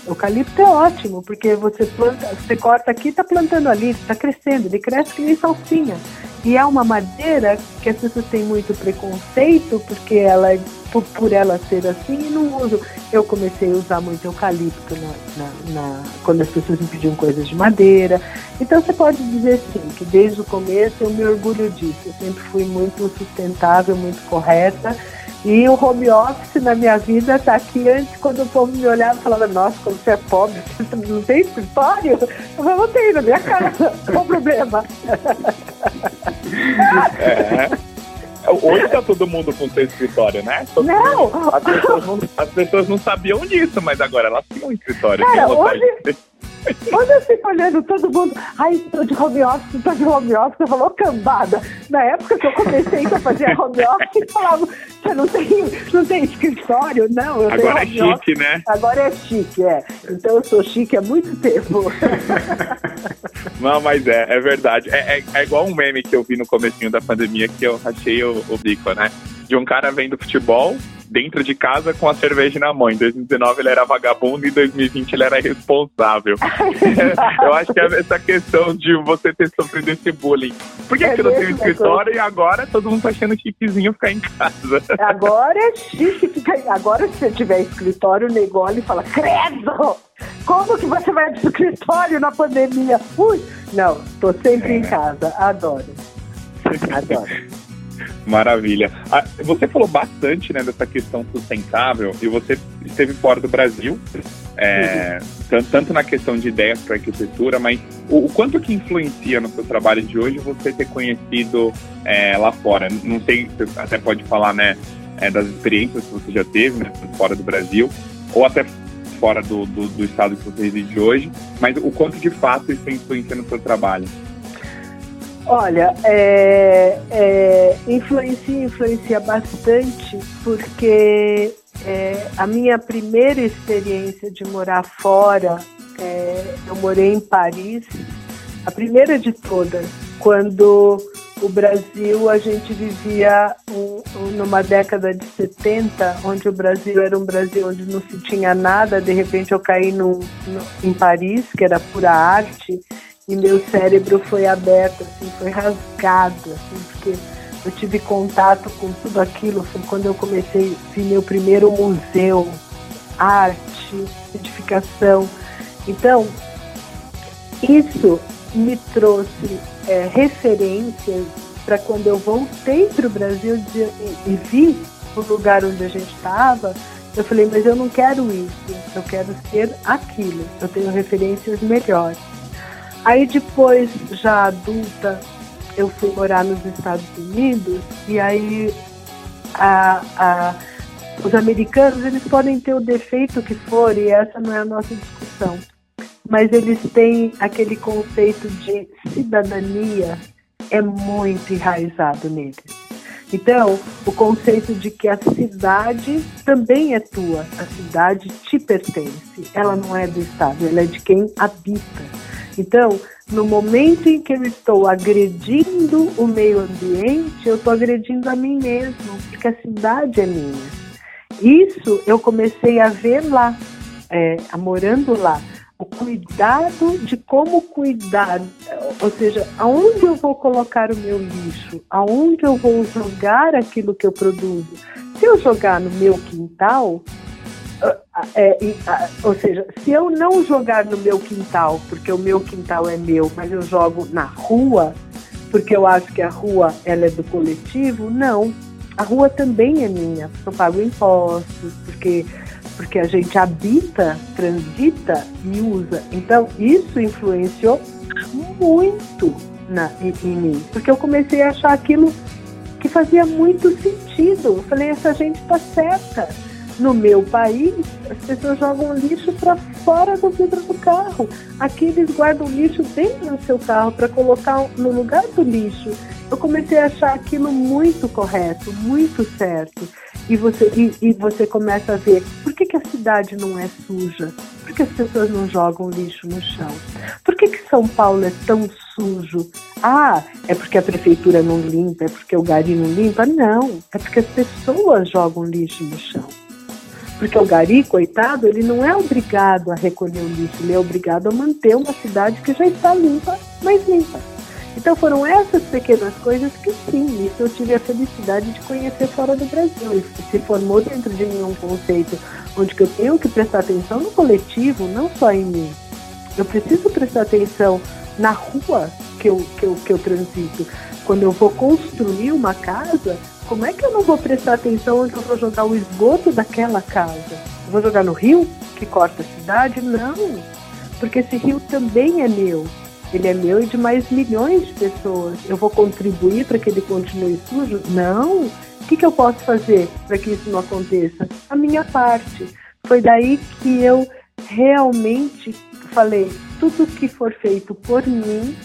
Eucalipto é ótimo, porque você planta, você corta aqui está plantando ali, está crescendo, ele cresce que nem salsinha. E é uma madeira que as pessoas têm muito preconceito, porque ela é por, por ela ser assim e não uso. Eu comecei a usar muito eucalipto na, na, na, quando as pessoas me pediam coisas de madeira. Então você pode dizer sim, que desde o começo eu me orgulho disso. Eu sempre fui muito sustentável, muito correta e o home office na minha vida está aqui antes, quando o povo me olhava e falava, nossa, como você é pobre, você não tem escritório? Eu falava, tenho na minha casa, qual o problema? É. Hoje está todo mundo com seu escritório, né? Todo não! Mundo, as, pessoas não! As pessoas não sabiam disso, mas agora elas têm um escritório. Cara, hoje, quando eu fico olhando todo mundo, ai, estou de home office, estou de home office, eu falo, cambada. Na época que eu comecei a fazer home office, falava, você não tem, não tem escritório? Não, eu Agora é chique, office. né? Agora é chique, é. Então eu sou chique há muito tempo. Não, mas é, é verdade. É, é, é, igual um meme que eu vi no comecinho da pandemia que eu achei o, o bico, né? de um cara vendo futebol dentro de casa com a cerveja na mão. Em 2019 ele era vagabundo e em 2020 ele era irresponsável. eu acho que é essa questão de você ter sofrido esse bullying. Por que, é que não tem um escritório e agora todo mundo tá achando chiquezinho ficar em casa? Agora é chique ficar Agora se você tiver escritório, o negócio fala, credo! Como que você vai de escritório na pandemia? Não, tô sempre em casa. Adoro. Adoro. Maravilha. Ah, você falou bastante né, dessa questão sustentável e você esteve fora do Brasil, é, tanto, tanto, na questão de ideias para arquitetura, mas o, o, quanto que influencia no seu trabalho de hoje você ter conhecido é, lá fora? Não sei, você até pode falar né, é, das experiências que você já teve né, fora do Brasil, ou até fora do, do, do estado que você reside hoje, mas o quanto de fato isso influencia no seu trabalho? Olha, é, é, influencia, influencia bastante, porque é, a minha primeira experiência de morar fora, é, eu morei em Paris, a primeira de todas, quando o Brasil, a gente vivia um, um, numa década de 70, onde o Brasil era um Brasil onde não se tinha nada, de repente eu caí no, em Paris, que era pura arte, e meu cérebro foi aberto, assim, foi rasgado, assim, porque eu tive contato com tudo aquilo, foi quando eu comecei ver meu primeiro museu, arte, edificação. Então, isso me trouxe é, referências para quando eu voltei para o Brasil de, e, e vi o lugar onde a gente estava, eu falei, mas eu não quero isso, eu quero ser aquilo, eu tenho referências melhores. Aí depois, já adulta, eu fui morar nos Estados Unidos e aí a, a, os americanos eles podem ter o defeito que for e essa não é a nossa discussão, mas eles têm aquele conceito de cidadania é muito enraizado neles. Então, o conceito de que a cidade também é tua, a cidade te pertence, ela não é do Estado, ela é de quem habita. Então, no momento em que eu estou agredindo o meio ambiente, eu estou agredindo a mim mesmo, porque a cidade é minha. Isso eu comecei a ver lá, é, morando lá. O cuidado de como cuidar, ou seja, aonde eu vou colocar o meu lixo, aonde eu vou jogar aquilo que eu produzo. Se eu jogar no meu quintal, é, ou seja, se eu não jogar no meu quintal, porque o meu quintal é meu, mas eu jogo na rua, porque eu acho que a rua ela é do coletivo, não. A rua também é minha, porque eu pago impostos, porque, porque a gente habita, transita e usa. Então, isso influenciou muito na, em, em mim, porque eu comecei a achar aquilo que fazia muito sentido. Eu falei, essa gente está certa no meu país, as pessoas jogam lixo para fora do vidro do carro. Aqui eles guardam lixo dentro do seu carro para colocar no lugar do lixo. Eu comecei a achar aquilo muito correto, muito certo. E você, e, e você começa a ver por que, que a cidade não é suja? Por que as pessoas não jogam lixo no chão? Por que, que São Paulo é tão sujo? Ah, é porque a prefeitura não limpa, é porque o gari não limpa? Não, é porque as pessoas jogam lixo no chão. Porque o gari, coitado, ele não é obrigado a recolher o lixo, ele é obrigado a manter uma cidade que já está limpa, mas limpa. Então foram essas pequenas coisas que sim, isso eu tive a felicidade de conhecer fora do Brasil. E se formou dentro de mim um conceito onde eu tenho que prestar atenção no coletivo, não só em mim. Eu preciso prestar atenção na rua que eu, que eu, que eu transito. Quando eu vou construir uma casa, como é que eu não vou prestar atenção onde eu vou jogar o esgoto daquela casa? Vou jogar no rio, que corta a cidade? Não, porque esse rio também é meu. Ele é meu e de mais milhões de pessoas. Eu vou contribuir para que ele continue sujo? Não. O que, que eu posso fazer para que isso não aconteça? A minha parte. Foi daí que eu realmente falei: tudo que for feito por mim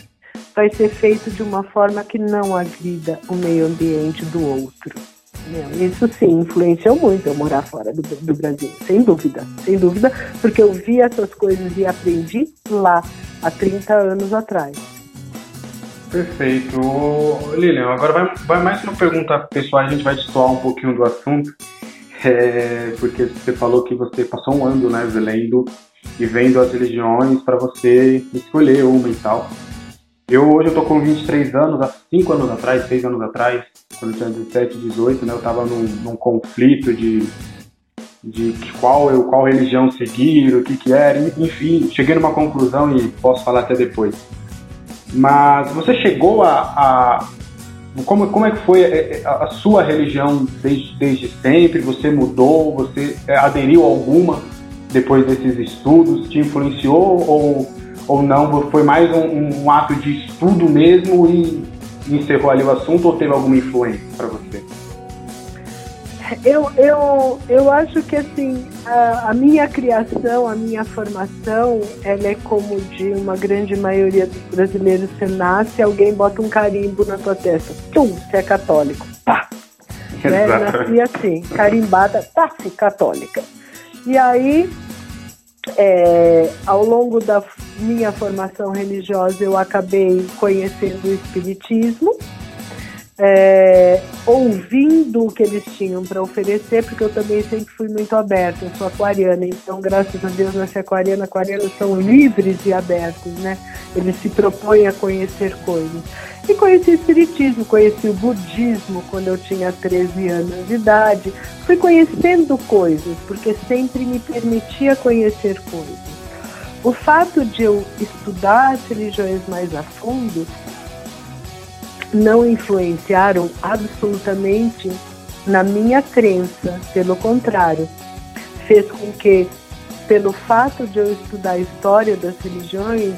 vai ser feito de uma forma que não agrida o meio ambiente do outro. Isso sim influenciou muito eu morar fora do, do, Brasil, sem dúvida, sem dúvida, porque eu vi essas coisas e aprendi lá há 30 anos atrás. Perfeito. Lilian, agora vai, vai mais uma pergunta pessoal, a gente vai destoar um pouquinho do assunto, é, porque você falou que você passou um ano, né, lendo e vendo as religiões para você escolher uma e tal. Eu hoje eu tô com 23 anos, há 5 anos atrás, 6 anos atrás, quando eu tinha 17, 18, né, eu tava num, num conflito de, de qual, eu, qual religião seguir, o que que era, enfim, cheguei numa conclusão e posso falar até depois. Mas você chegou a, a como, como é que foi a, a, sua religião desde, desde sempre? Você mudou? Você é, aderiu a alguma depois desses estudos? Te influenciou ou, ou não? Foi mais um, um ato de estudo mesmo e encerrou ali o assunto ou teve alguma influência para você? Eu, eu, eu acho que assim, a, a, minha criação, a minha formação, ela é como de uma grande maioria dos brasileiros. Você nasce, alguém bota um carimbo na tua testa. Tum, você é católico. Pá! Né? Nasci assim, carimbada, tá, católica. E aí, é, ao longo da minha formação religiosa, eu acabei conhecendo o Espiritismo é, ouvindo o que eles tinham para oferecer, porque eu também sempre fui muito aberta, eu sou aquariana, então graças a Deus nasci aquariana, aquarianos são livres e abertos, né? Eles se propõem a conhecer coisas. E conheci o espiritismo, conheci o budismo quando eu tinha 13 anos de idade, fui conhecendo coisas, porque sempre me permitia conhecer coisas. O fato de eu estudar as religiões mais a fundo não influenciaram absolutamente na minha crença, pelo contrário, fez com que, pelo fato de eu estudar a história das religiões,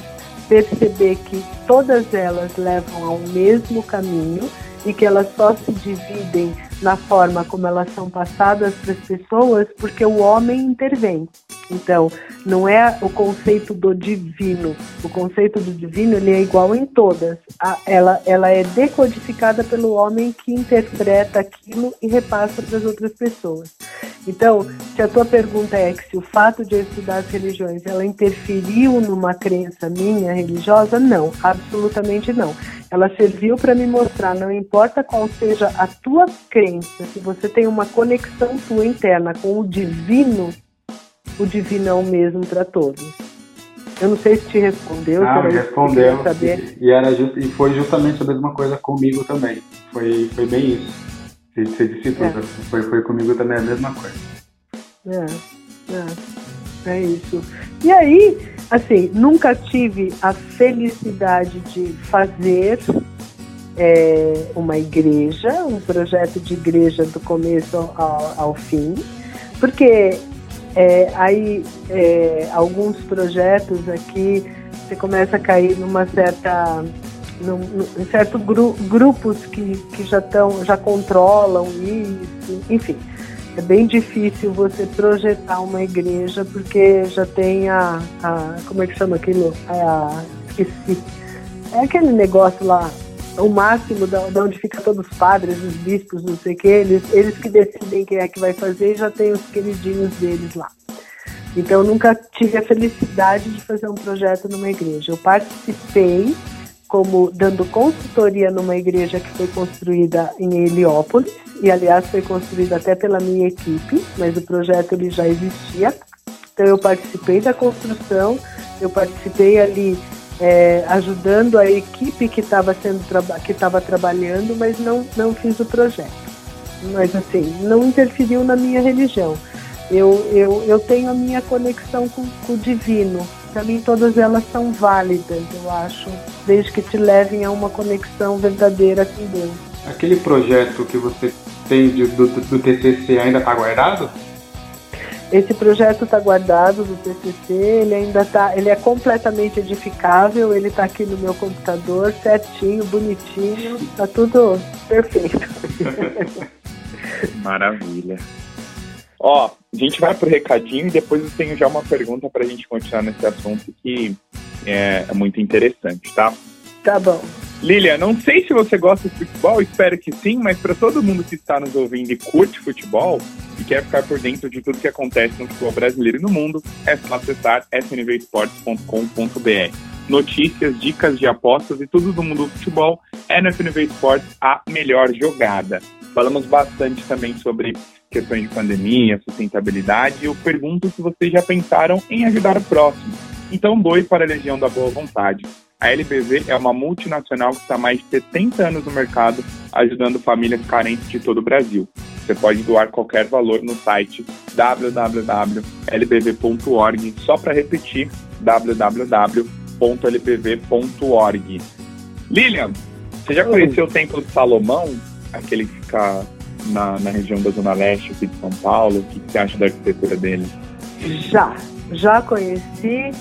perceber que todas elas levam ao mesmo caminho e que elas só se dividem na forma como elas são passadas para as pessoas porque o homem intervém. Então, não é o conceito do divino. O conceito do divino ele é igual em todas. A, ela, ela é decodificada pelo homem que interpreta aquilo e repassa para as outras pessoas. Então, se a tua pergunta é que se o fato de eu estudar as religiões ela interferiu numa crença minha religiosa, não, absolutamente não. Ela serviu para me mostrar, não importa qual seja a tua crença, se você tem uma conexão tua interna com o divino, o divino é o mesmo para todos. Eu não sei se te respondeu. Ah, me respondeu. Saber. E, era e foi justamente a mesma coisa comigo também. Foi, foi bem isso. Você disse tudo. É. Foi, foi comigo também a mesma coisa. É, é, é isso. E aí, assim, nunca tive a felicidade de fazer é, uma igreja, um projeto de igreja do começo ao, ao fim, porque é, aí é, alguns projetos aqui você começa a cair numa certa num, num certo gru, grupos que, que já estão já controlam isso enfim é bem difícil você projetar uma igreja porque já tem a, a como é que chama aquilo a, esqueci é aquele negócio lá o máximo da, da onde fica todos os padres, os bispos, não sei o que, eles, eles que decidem quem é que vai fazer e já tem os queridinhos deles lá. Então eu nunca tive a felicidade de fazer um projeto numa igreja. Eu participei como dando consultoria numa igreja que foi construída em Heliópolis e aliás foi construída até pela minha equipe, mas o projeto ele já existia. Então eu participei da construção, eu participei ali é, ajudando a equipe que estava sendo que estava trabalhando, mas não não fiz o projeto. Mas assim, não interferiu na minha religião. Eu, eu, eu tenho a minha conexão com, com o divino. Para mim, todas elas são válidas, eu acho, desde que te levem a uma conexão verdadeira com Deus. Aquele projeto que você tem de, do, do TCC ainda está guardado? Esse projeto está guardado do TCC, ele ainda tá, ele é completamente edificável, ele está aqui no meu computador, certinho, bonitinho, está tudo perfeito. Maravilha. Ó, a gente vai pro recadinho e depois eu tenho já uma pergunta para a gente continuar nesse assunto que é, é muito interessante, tá? Tá bom. Lilia, não sei se você gosta de futebol, espero que sim, mas para todo mundo que está nos ouvindo e curte futebol e quer ficar por dentro de tudo que acontece no futebol brasileiro e no mundo, é só acessar snvesportes.com.br. notícias, dicas de apostas e tudo do mundo do futebol, é no FNV Esportes a melhor jogada. Falamos bastante também sobre questões de pandemia, sustentabilidade, e eu pergunto se vocês já pensaram em ajudar o próximo. Então doe para a Legião da Boa Vontade. A LBV é uma multinacional que está há mais de 70 anos no mercado, ajudando famílias carentes de todo o Brasil. Você pode doar qualquer valor no site www.lbv.org, só para repetir, www.lbv.org. Lilian, você já conheceu o Templo de Salomão? Aquele que fica na, na região da Zona Leste aqui de São Paulo? O que você acha da arquitetura dele? Já, já conheci,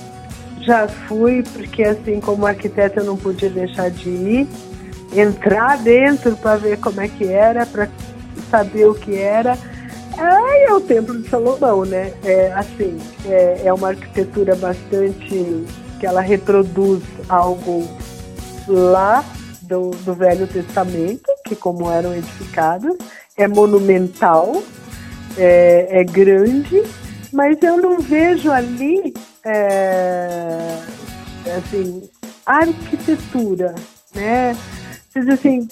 já fui, porque assim como arquiteta eu não podia deixar de ir, entrar dentro para ver como é que era, para saber o que era. É, é o Templo de Salomão, né? É, assim, é, é uma arquitetura bastante que ela reproduz algo lá do, do Velho Testamento, que como eram edificados, é monumental, é, é grande, mas eu não vejo ali é, assim, arquitetura, né? Diz assim,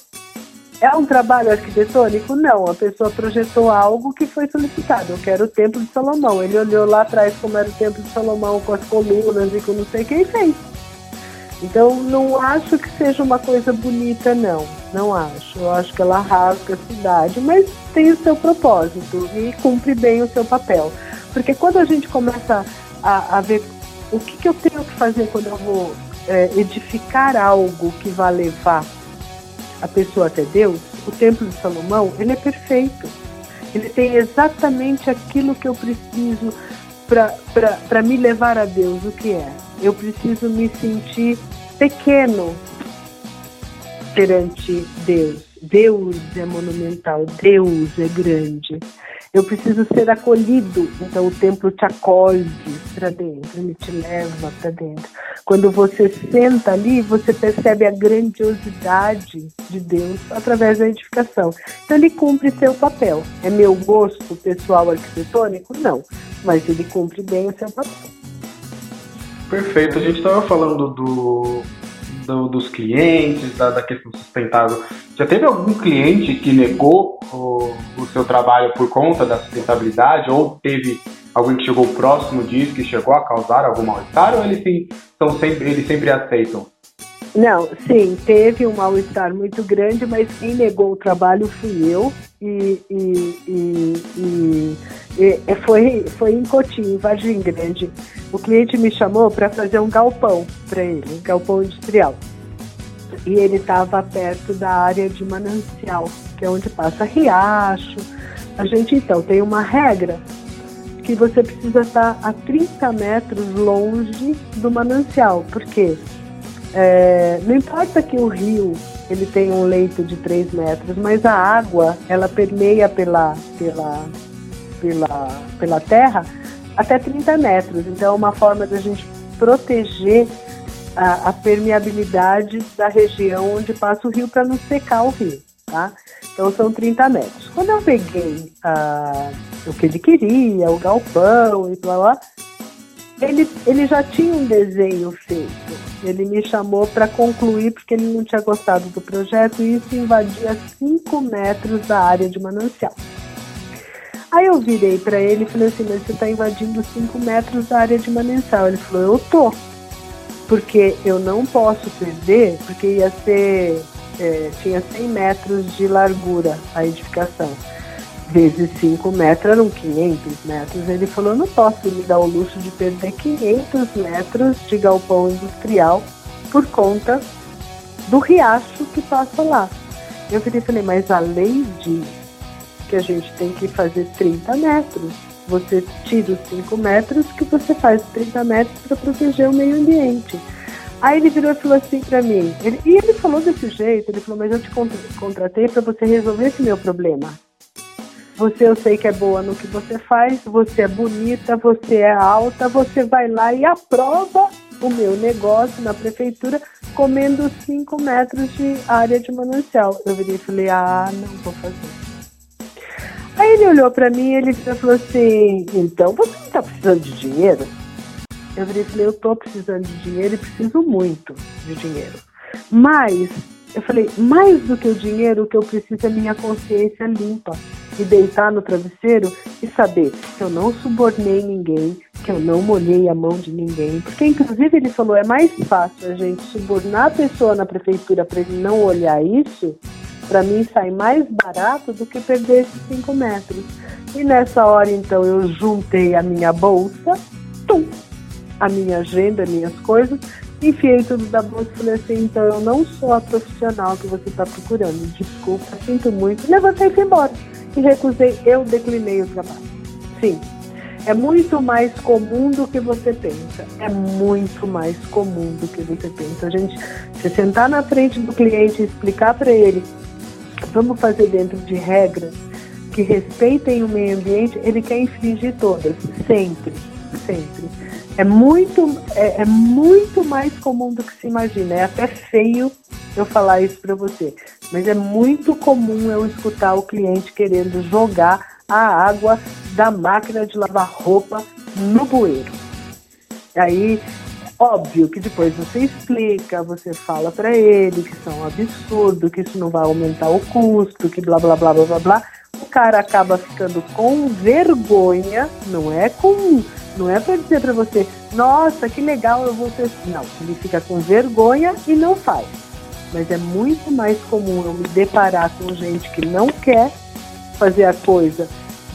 é um trabalho arquitetônico? Não, a pessoa projetou algo que foi solicitado. Eu quero o Templo de Salomão. Ele olhou lá atrás como era o Templo de Salomão, com as colunas e com não sei quem fez. Então, não acho que seja uma coisa bonita, não. Não acho. Eu acho que ela rasga a cidade, mas tem o seu propósito e cumpre bem o seu papel. Porque quando a gente começa a, a ver o que, que, eu tenho que fazer quando eu vou é, edificar algo que vai levar a pessoa até Deus, o Templo de Salomão, ele é perfeito. Ele tem exatamente aquilo que eu preciso para me levar a Deus. O que é? Eu preciso me sentir pequeno perante Deus. Deus é monumental, Deus é grande. Eu preciso ser acolhido, então o templo te acolhe para dentro, ele te leva para dentro. Quando você senta ali, você percebe a grandiosidade de Deus através da edificação. Então ele cumpre seu papel. É meu gosto pessoal arquitetônico? Não, mas ele cumpre bem o seu papel. Perfeito. A gente estava falando do, do, dos clientes, da, da questão sustentável. Já teve algum cliente que negou o, o seu trabalho por conta da sustentabilidade ou teve alguém que chegou próximo disso, que chegou a causar algum mal-estar ou eles, sim, são sempre, eles sempre aceitam? Não, sim, teve um mal-estar muito grande, mas quem negou o trabalho fui eu e, e, e, e foi, foi em Cotinho, em Vargem Grande. O cliente me chamou para fazer um galpão para ele, um galpão industrial. E ele estava perto da área de manancial, que é onde passa riacho. A gente então tem uma regra que você precisa estar a 30 metros longe do manancial, porque é, não importa que o rio ele tenha um leito de 3 metros, mas a água ela permeia pela, pela, pela, pela terra até 30 metros. Então é uma forma da gente proteger a, a permeabilidade da região onde passa o rio para não secar o rio. Tá? Então são 30 metros. Quando eu peguei ah, o que ele queria, o galpão e blá, ele, ele já tinha um desenho feito. Ele me chamou para concluir porque ele não tinha gostado do projeto e isso invadia 5 metros da área de manancial. Aí eu virei para ele e falei assim: Mas você está invadindo 5 metros da área de manancial? Ele falou: Eu tô. Porque eu não posso perder, porque ia ser. É, tinha 100 metros de largura a edificação vezes 5 metros eram 500 metros. Ele falou: não posso me dar o luxo de perder 500 metros de galpão industrial por conta do riacho que passa lá. Eu falei: mas a lei diz que a gente tem que fazer 30 metros. Você tira os 5 metros que você faz 30 metros para proteger o meio ambiente. Aí ele virou e falou assim para mim, ele, e ele falou desse jeito, ele falou, mas eu te contratei para você resolver esse meu problema. Você eu sei que é boa no que você faz, você é bonita, você é alta, você vai lá e aprova o meu negócio na prefeitura comendo 5 metros de área de manancial. Eu virei e falei, ah, não vou fazer. Aí ele olhou para mim e ele falou assim, então você não tá precisando de dinheiro? Eu virei e falei, eu tô precisando de dinheiro e preciso muito de dinheiro. Mas, eu falei, mais do que o dinheiro, o que eu preciso é minha consciência limpa. E deitar no travesseiro e saber que eu não subornei ninguém, que eu não molhei a mão de ninguém. Porque, inclusive, ele falou, é mais fácil a gente subornar a pessoa na prefeitura para ele não olhar isso, para mim sai mais barato do que perder esses cinco metros. E nessa hora, então, eu juntei a minha bolsa, tum, a minha agenda, minhas coisas, enfiei tudo da bolsa e falei assim, então eu não sou a profissional que você está procurando. Desculpa, sinto muito. Levantei e fui embora. E recusei, eu declinei o trabalho. Sim. É muito mais comum do que você pensa. É muito mais comum do que você pensa. A gente, se sentar na frente do cliente e explicar para ele, vamos fazer dentro de regras que respeitem o meio ambiente, ele quer infringir todas, sempre, sempre. É muito, é, é, muito mais comum do que se imagina. É até feio eu falar isso para você, mas é muito comum eu escutar o cliente querendo jogar a água da máquina de lavar roupa no bueiro. Aí, óbvio que depois você explica, você fala para ele que isso é um absurdo, que isso não vai aumentar o custo, que blá blá blá blá blá blá. O cara acaba ficando com vergonha, não é com não é para dizer para você, nossa, que legal, eu vou ter. Não, ele fica com vergonha e não faz. Mas é muito mais comum eu me deparar com gente que não quer fazer a coisa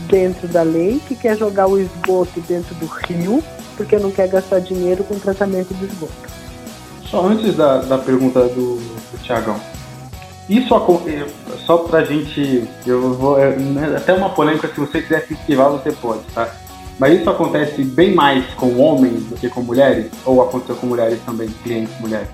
dentro da lei, que quer jogar o esgoto dentro do rio, porque não quer gastar dinheiro com tratamento de esgoto. Só antes da, da pergunta do, do Tiagão. Isso só pra gente. Eu vou. É, né, até uma polêmica, se você quiser se esquivar, você pode, tá? Mas isso acontece bem mais com homens do que com mulheres? Ou aconteceu com mulheres também, clientes mulheres?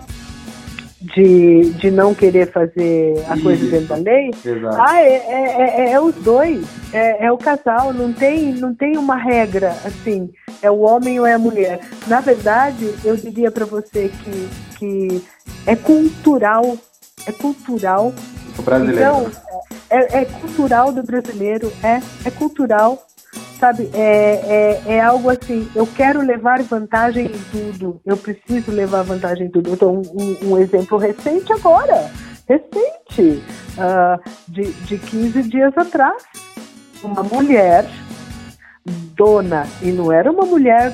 De, de não querer fazer a isso. coisa dentro da lei? Exato. Ah, é, é, é, é os dois. É, é, o casal, não tem, não tem uma regra assim, é o homem ou é a mulher. Na verdade, eu diria para você que, que é cultural. É cultural. O brasileiro. Então, é, é cultural do brasileiro, é, é cultural sabe, é, é, é algo assim, eu quero levar vantagem em tudo, eu preciso levar vantagem em tudo. Dou um, um, exemplo recente agora, recente, uh, de, de 15 dias atrás. Uma mulher dona, e não era uma mulher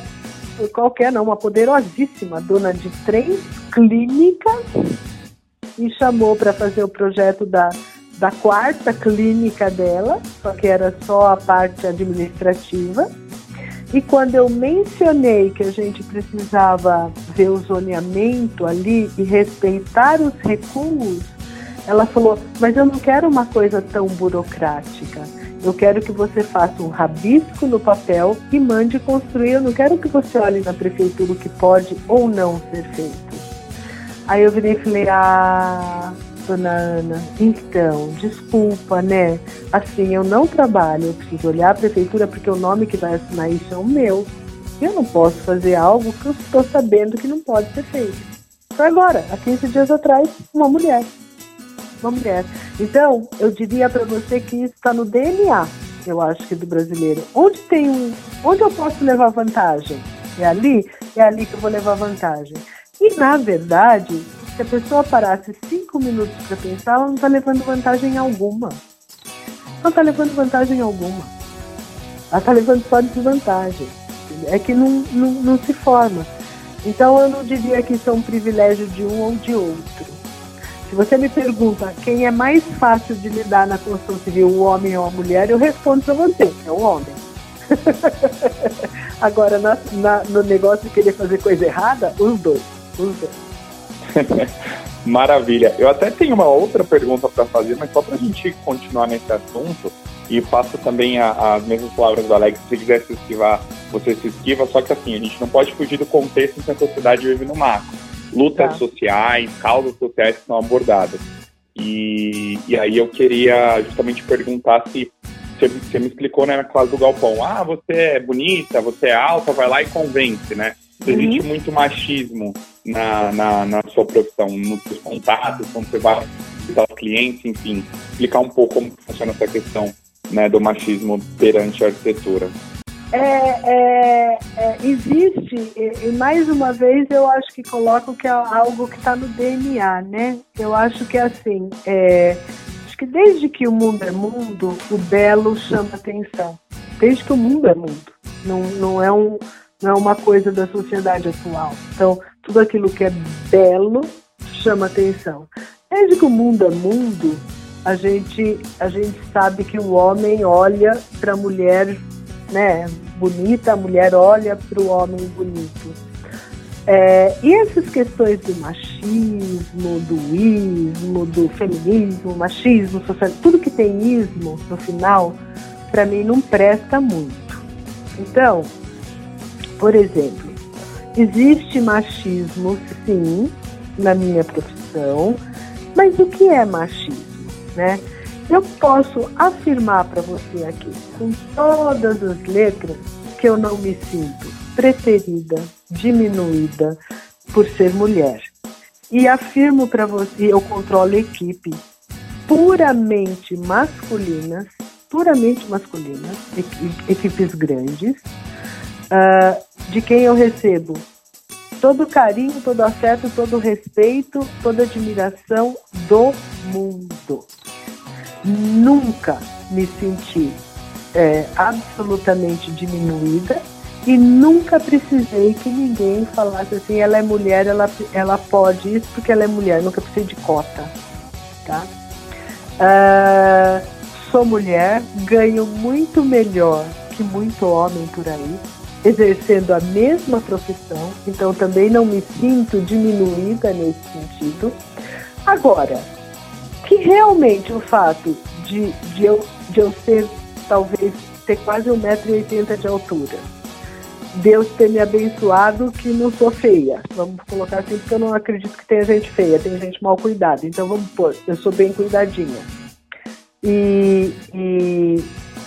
qualquer não, uma poderosíssima, dona de três clínicas, me chamou para fazer o projeto da da quarta clínica dela, só que era só a parte administrativa. E quando eu mencionei que a gente precisava ver o zoneamento ali e respeitar os recuos, ela falou: Mas eu não quero uma coisa tão burocrática. Eu quero que você faça um rabisco no papel e mande construir. Eu não quero que você olhe na prefeitura o que pode ou não ser feito. Aí eu virei e falei: Ah, dona Ana, então, desculpa, né? Assim, eu não trabalho, eu preciso olhar a prefeitura porque o nome que vai assinar isso é o meu. Eu não posso fazer algo que eu estou sabendo que não pode ser feito. Foi agora, há 15 dias atrás, uma mulher. Uma mulher. Então, eu diria para você que isso está no DNA, eu acho que do brasileiro. Onde tem um. Onde eu posso levar vantagem? É ali? É ali que eu vou levar vantagem. E, na verdade, se a pessoa parasse cinco minutos para pensar, ela não está levando vantagem alguma. Não está levando vantagem alguma. Ela está levando só desvantagem. É que não, não, não se forma. Então eu não diria que isso é um privilégio de um ou de outro. Se você me pergunta quem é mais fácil de lidar na construção civil, o homem ou a mulher, eu respondo para você, é o homem. Agora, na, na, no negócio de querer fazer coisa errada, os dois. Os dois. Maravilha. Eu até tenho uma outra pergunta para fazer, mas só para a gente continuar nesse assunto, e faço também as mesmas palavras do Alex, se quiser se esquivar, você se esquiva, só que assim, a gente não pode fugir do contexto em que a sociedade vive no macro. Lutas tá. sociais, causas sociais que são abordadas. E, e aí eu queria justamente perguntar se você, você me explicou né, na classe do Galpão, ah, você é bonita, você é alta, vai lá e convence, né? Existe uhum. muito machismo na, na, na, sua profissão, nos seus contatos, quando você vai visitar os clientes, enfim, explicar um pouco como funciona essa questão né, do machismo perante a arquitetura. é, é, é, existe, e, e, mais uma vez eu acho que coloco que é algo que está no DNA, né? Eu acho que é assim, é, que desde que o mundo é mundo, o belo chama atenção. Desde que o mundo é mundo. Não, não, é, um, não é uma coisa da sociedade atual. Então, tudo aquilo que é belo chama atenção. Desde que o mundo é mundo, a gente, a gente sabe que o homem olha para a mulher né, bonita, a mulher olha para o homem bonito. É, e essas questões do machismo, do ismo, do feminismo, machismo, social, tudo que tem ismo no final, para mim não presta muito. Então, por exemplo, existe machismo, sim, na minha profissão, mas o que é machismo, né? Eu posso afirmar para você aqui, com todas as letras, que eu não me sinto preferida, diminuída por ser mulher. E afirmo para você, eu controlo equipe puramente masculinas, puramente masculinas, equipes grandes, uh, de quem eu recebo todo carinho, todo afeto, todo respeito, toda admiração do mundo nunca me senti é, absolutamente diminuída e nunca precisei que ninguém falasse assim, ela é mulher, ela, ela pode isso porque ela é mulher, nunca precisei de cota, tá? Uh, sou mulher, ganho muito melhor que muito homem por aí, exercendo a mesma profissão, então também não me sinto diminuída nesse sentido. Agora, que realmente o fato de, de, eu, de eu ser, talvez, ter quase 1,80m de altura, Deus ter me abençoado que não sou feia. Vamos colocar assim, porque eu não acredito que tenha gente feia, tem gente mal cuidada. Então vamos pôr, eu sou bem cuidadinha. E, e,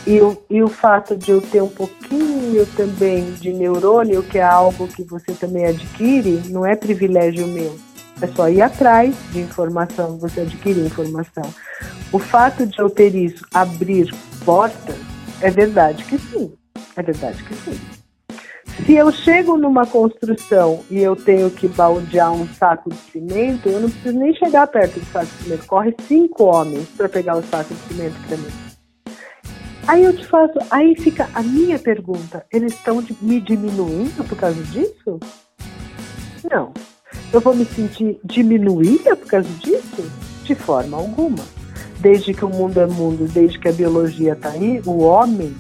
e, o, e o fato de eu ter um pouquinho também de neurônio, que é algo que você também adquire, não é privilégio meu é só ir atrás de informação, você adquirir informação. O fato de eu ter isso abrir portas, é verdade que sim. É verdade que sim. Se eu chego numa construção e eu tenho que baldear um saco de cimento, eu não preciso nem chegar perto do saco de cimento. Corre cinco homens para pegar o saco de cimento para mim. Aí eu te faço, aí fica a minha pergunta: eles estão me diminuindo por causa disso? Não, eu vou me sentir diminuída por causa disso? De forma alguma. Desde que o mundo é mundo, desde que a biologia está aí, o homem,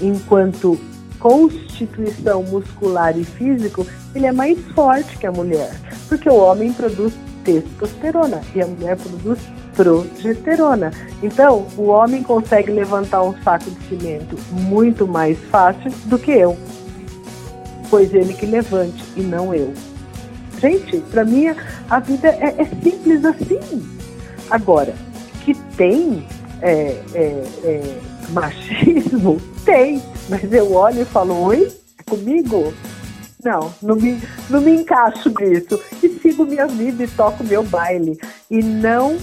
enquanto constituição muscular e físico, ele é mais forte que a mulher. Porque o homem produz testosterona e a mulher produz progesterona. Então, o homem consegue levantar um saco de cimento muito mais fácil do que eu. Pois ele que levante e não eu. Gente, para mim a vida é, é, simples assim. Agora, que tem é, é, é, machismo, tem, mas eu olho e falo, oi, é comigo? Não, não me, não me encaixo nisso. E sigo minha vida e toco meu baile. E não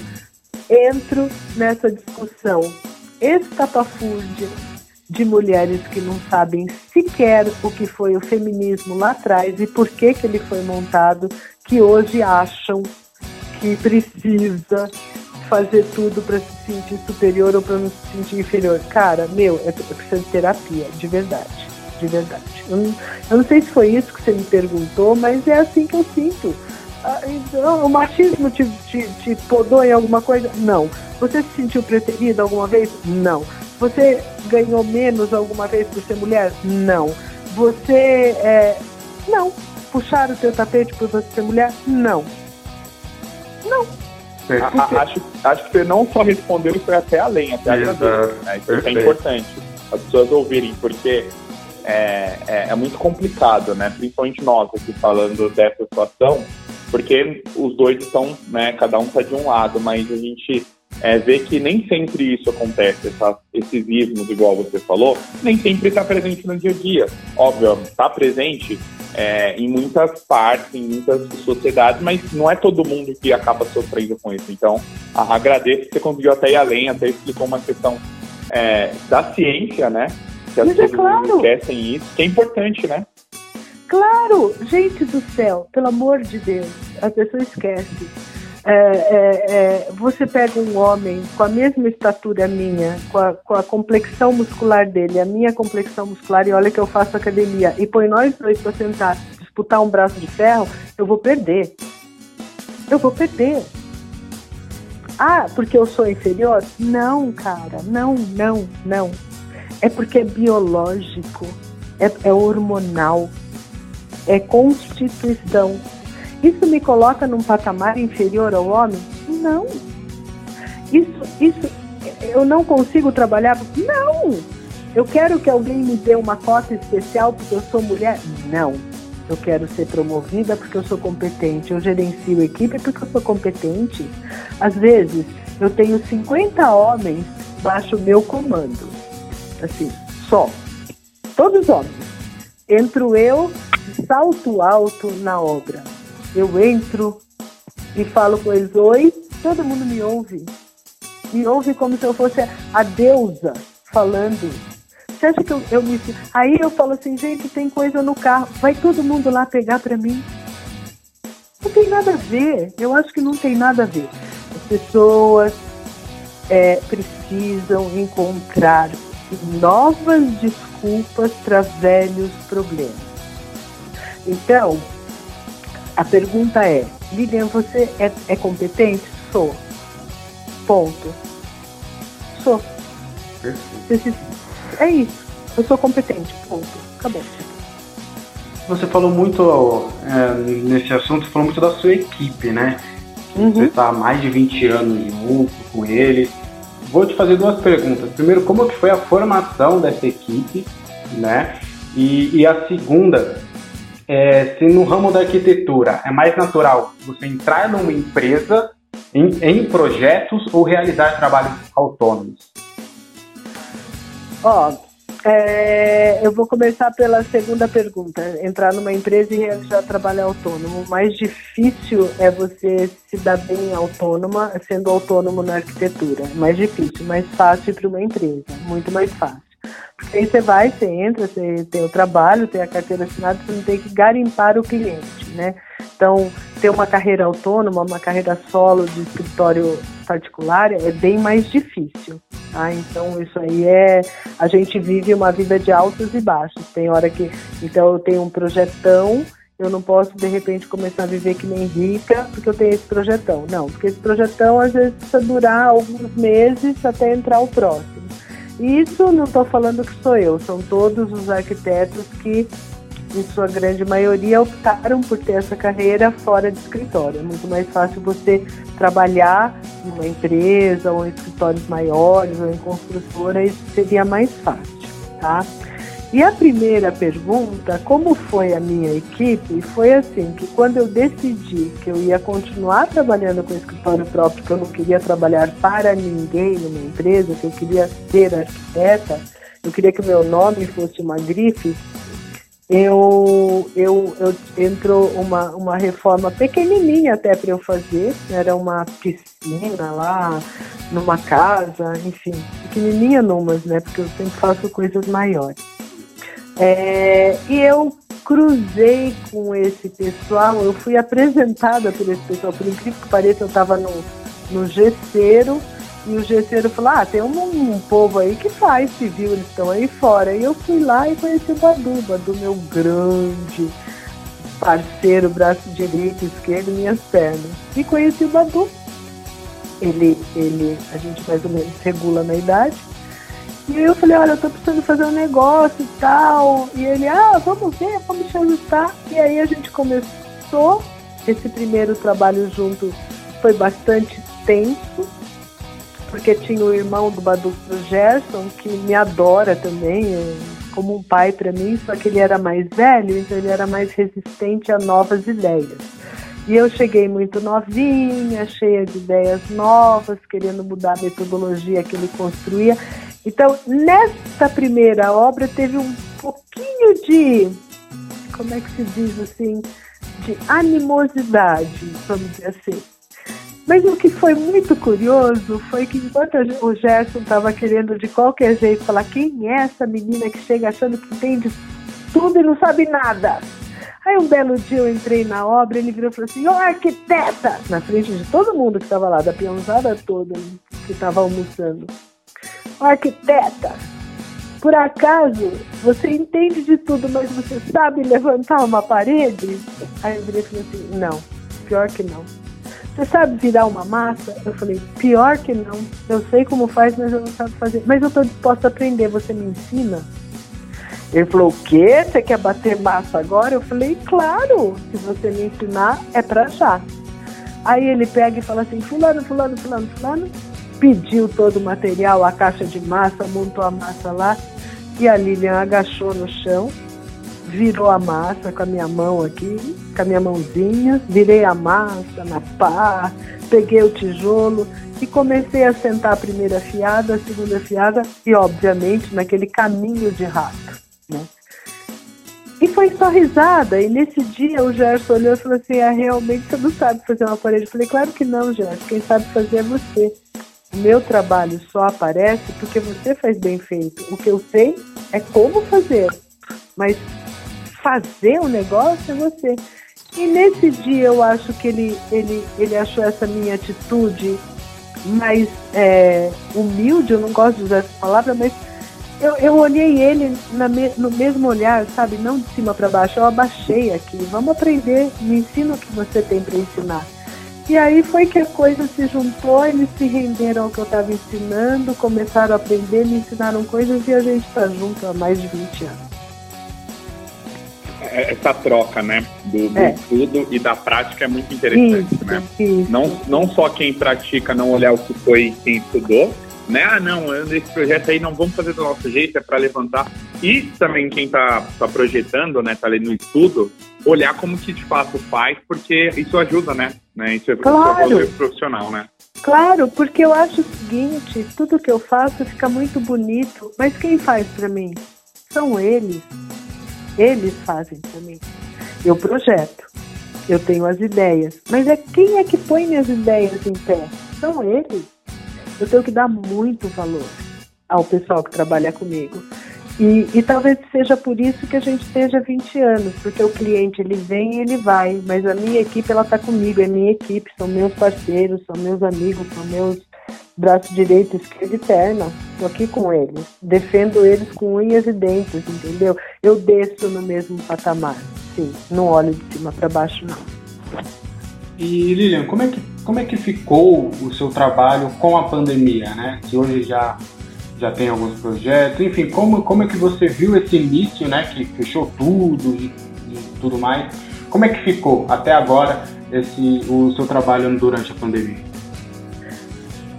entro nessa discussão estapafúrdia de mulheres que não sabem sequer o que foi o feminismo lá atrás e por que, que ele foi montado, que hoje acham que precisa fazer tudo para se sentir superior ou para não se sentir inferior. Cara, meu, é preciso de terapia, de verdade, de verdade. Eu não, eu não sei se foi isso que você me perguntou, mas é assim que eu sinto. Ah, então, o machismo te, te, te podou em alguma coisa? Não. Você se sentiu preterida alguma vez? Não. Você ganhou menos alguma vez por ser mulher? Não. Você é... não. Puxaram o seu tapete por você ser mulher? Não. Não. A, acho, acho que você não só respondeu e foi até além, até agradeço. Né? Isso é importante as pessoas ouvirem, porque é, é, é, muito complicado, né? Principalmente nós aqui falando dessa situação, porque os dois estão, né? Cada um está de um lado, mas a gente é, ver que nem sempre isso acontece, essa, esses ismos, igual você falou, nem sempre está presente no dia a dia. Óbvio, está presente é, em muitas partes, em muitas sociedades, mas não é todo mundo que acaba sofrendo com isso. Então, agradeço que você conseguiu até ir além, até explicou uma questão é, da ciência, né? que as Mas é pessoas claro. esquecem isso, que é importante, né? Claro, gente do céu, pelo amor de Deus, a pessoa esquece. É, é, é, você pega um homem com a mesma estatura minha, com a, com a complexão muscular dele, a minha complexão muscular, e olha que eu faço academia, e põe nós dois para sentar, disputar um braço de ferro, eu vou perder. Eu vou perder. Ah, porque eu sou inferior? Não, cara, não, não, não. É porque é biológico, é, é hormonal, é constituição. Isso me coloca num patamar inferior ao homem? Não. Isso, isso, eu não consigo trabalhar? Não. Eu quero que alguém me dê uma cota especial porque eu sou mulher? Não. Eu quero ser promovida porque eu sou competente. Eu gerencio equipe porque eu sou competente. Às vezes, eu tenho 50 homens baixo meu comando. Assim, só. Todos homens. Entro eu, salto alto na obra. Eu entro e falo com eles: Oi, todo mundo me ouve. Me ouve como se eu fosse a deusa falando. Você acha que eu, eu me. Aí eu falo assim: gente, tem coisa no carro. Vai todo mundo lá pegar para mim. Não tem nada a ver. Eu acho que não tem nada a ver. As pessoas é, precisam encontrar novas desculpas para velhos problemas. Então, a pergunta é: Lilian, você é, é competente? Sou. Ponto. Sou. Perfeito. É isso. Eu sou competente. Ponto. Acabou. Você falou muito é, nesse assunto, falou muito da sua equipe, né? Uhum. Você está há mais de 20 anos junto com eles. Vou te fazer duas perguntas. Primeiro, como que foi a formação dessa equipe, né? E, e a segunda, é, se no ramo da arquitetura é mais natural você entrar numa empresa em, em projetos ou realizar trabalhos autônomos? Ó, é, eu vou começar pela segunda pergunta. Entrar numa empresa e realizar trabalho autônomo. O mais difícil é você se dar bem autônoma, sendo autônomo na arquitetura. Mais difícil, mais fácil para uma empresa. Muito mais fácil. Aí você vai, você entra, você tem o trabalho, tem a carteira assinada, você não tem que garimpar o cliente, né? Então, ter uma carreira autônoma, uma carreira solo de escritório particular é bem mais difícil, tá? Então, isso aí é... A gente vive uma vida de altos e baixos. Tem hora que... Então, eu tenho um projetão, eu não posso, de repente, começar a viver que nem rica porque eu tenho esse projetão. Não, porque esse projetão, às vezes, precisa durar alguns meses até entrar o próximo. Isso não estou falando que sou eu, são todos os arquitetos que, em sua grande maioria, optaram por ter essa carreira fora de escritório. É muito mais fácil você trabalhar em uma empresa ou em escritórios maiores ou em construtora, isso seria mais fácil, tá? E a primeira pergunta, como foi a minha equipe? Foi assim, que quando eu decidi que eu ia continuar trabalhando com escritório próprio, que eu não queria trabalhar para ninguém numa empresa, que eu queria ser arquiteta, eu queria que o meu nome fosse uma grife, eu, eu, eu entrou uma, uma reforma pequenininha até para eu fazer, era uma piscina lá, numa casa, enfim, pequenininha numas, né, porque eu sempre faço coisas maiores. É, e eu cruzei com esse pessoal, eu fui apresentada por esse pessoal, por incrível que pareça, eu estava no, no gesseiro, e o gesseiro falou, ah, tem um, um povo aí que faz civil, eles estão aí fora. E eu fui lá e conheci o Badu, Badu meu grande parceiro, braço direito, esquerdo, minhas pernas. E conheci o Badu. Ele, ele, a gente mais ou menos regula na idade. E aí eu falei, olha, eu tô precisando fazer um negócio e tal. E ele, ah, vamos ver, vamos te ajustar. E aí a gente começou. Esse primeiro trabalho junto foi bastante tenso, porque tinha o irmão do Badu o Gerson, que me adora também, é como um pai para mim, só que ele era mais velho, então ele era mais resistente a novas ideias. E eu cheguei muito novinha, cheia de ideias novas, querendo mudar a metodologia que ele construía. Então, nesta primeira obra teve um pouquinho de, como é que se diz assim, de animosidade, vamos dizer assim. Mas o que foi muito curioso foi que enquanto o Gerson estava querendo de qualquer jeito falar quem é essa menina que chega achando que entende tudo e não sabe nada. Aí um belo dia eu entrei na obra, ele virou e falou assim, ô arquiteta! Na frente de todo mundo que estava lá, da peãozada toda que estava almoçando. Arquiteta, por acaso você entende de tudo, mas você sabe levantar uma parede? Aí eu virei e falei assim, não, pior que não. Você sabe virar uma massa? Eu falei, pior que não. Eu sei como faz, mas eu não sabe fazer. Mas eu estou disposta a aprender, você me ensina? Ele falou, o quê? Você quer bater massa agora? Eu falei, claro, se você me ensinar, é pra já. Aí ele pega e fala assim, fulano, fulano, fulano, fulano, pediu todo o material, a caixa de massa, montou a massa lá, e a Lilian agachou no chão, virou a massa com a minha mão aqui, com a minha mãozinha, virei a massa na pá, peguei o tijolo e comecei a sentar a primeira fiada, a segunda fiada e, obviamente, naquele caminho de rato. Né? E foi só risada. E nesse dia o Gerson olhou e falou assim: ah, realmente você não sabe fazer uma parede. Eu falei: claro que não, Gerson. Quem sabe fazer é você. O meu trabalho só aparece porque você faz bem feito. O que eu sei é como fazer. Mas fazer o negócio é você. E nesse dia eu acho que ele, ele, ele achou essa minha atitude mais é, humilde, eu não gosto de usar essa palavra, mas eu, eu olhei ele me, no mesmo olhar, sabe? Não de cima para baixo, eu abaixei aqui. Vamos aprender, me ensina o que você tem para ensinar. E aí foi que a coisa se juntou, eles se renderam ao que eu estava ensinando, começaram a aprender, me ensinaram coisas e a gente está junto há mais de 20 anos. É, essa troca, né, do, do é. estudo e da prática é muito interessante, isso, né? Isso. Não, não só quem pratica não olhar o que foi quem estudou, né? Ah, não, esse projeto aí não vamos fazer do nosso jeito, é para levantar. E também quem está tá projetando, né, tá ali no estudo, olhar como que de fato faz, porque isso ajuda, né? né? Isso é claro. profissional, né? Claro, porque eu acho o seguinte, tudo que eu faço fica muito bonito, mas quem faz para mim? São eles. Eles fazem para mim. Eu projeto, eu tenho as ideias, mas é quem é que põe minhas ideias em pé? São eles eu tenho que dar muito valor ao pessoal que trabalha comigo. E, e, talvez seja por isso que a gente esteja 20 anos, porque o cliente ele vem e ele vai, mas a minha equipe ela está comigo, é minha equipe, são meus parceiros, são meus amigos, são meus braço direito, esquerdo e perna. Estou aqui com eles, defendo eles com unhas e dentes, entendeu? Eu desço no mesmo patamar, sim, não olho de cima para baixo não. E Lilian, como é que como é que ficou o seu trabalho com a pandemia, né? Que hoje já já tem alguns projetos, enfim, como como é que você viu esse início, né? Que fechou tudo e, e tudo mais. Como é que ficou até agora esse o seu trabalho durante a pandemia?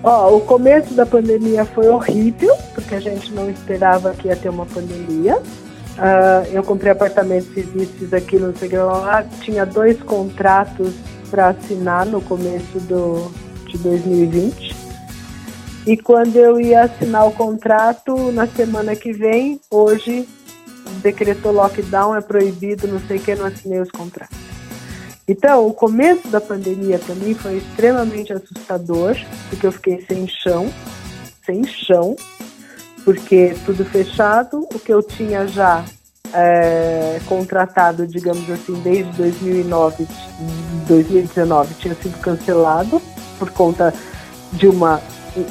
Ó, o começo da pandemia foi horrível, porque a gente não esperava que ia ter uma pandemia. Uh, eu comprei apartamento, fiz isso, fiz aquilo, lá. Tinha dois contratos para assinar no começo do, de 2020. E quando eu ia assinar o contrato, na semana que vem, hoje, decretou lockdown, é proibido, não sei o que, não assinei os contratos. Então, o começo da pandemia para mim foi extremamente assustador, porque eu fiquei sem chão, sem chão, porque tudo fechado, o que eu tinha já é, contratado, digamos assim, desde 2009, 2019 tinha sido cancelado por conta de uma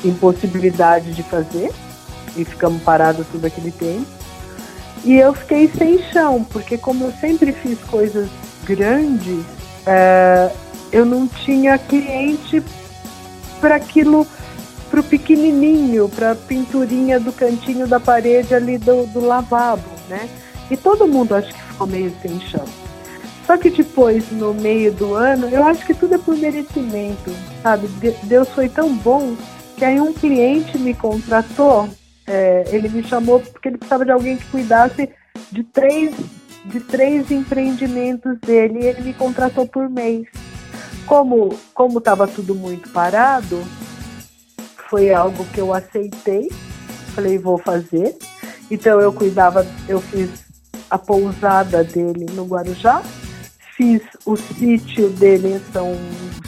impossibilidade de fazer e ficamos parados todo aquele tempo. E eu fiquei sem chão, porque como eu sempre fiz coisas grandes, é, eu não tinha cliente para aquilo, para o pequenininho, para a pinturinha do cantinho da parede ali do, do lavabo, né? E todo mundo acho que ficou meio sem chão. Só que depois, no meio do ano, eu acho que tudo é por merecimento, sabe? Deus foi tão bom que aí um cliente me contratou, é, ele me chamou porque ele precisava de alguém que cuidasse de três, de três empreendimentos dele e ele me contratou por mês. Como como estava tudo muito parado, foi algo que eu aceitei, falei vou fazer. Então eu cuidava, eu fiz a pousada dele no Guarujá, fiz o sítio dele em São,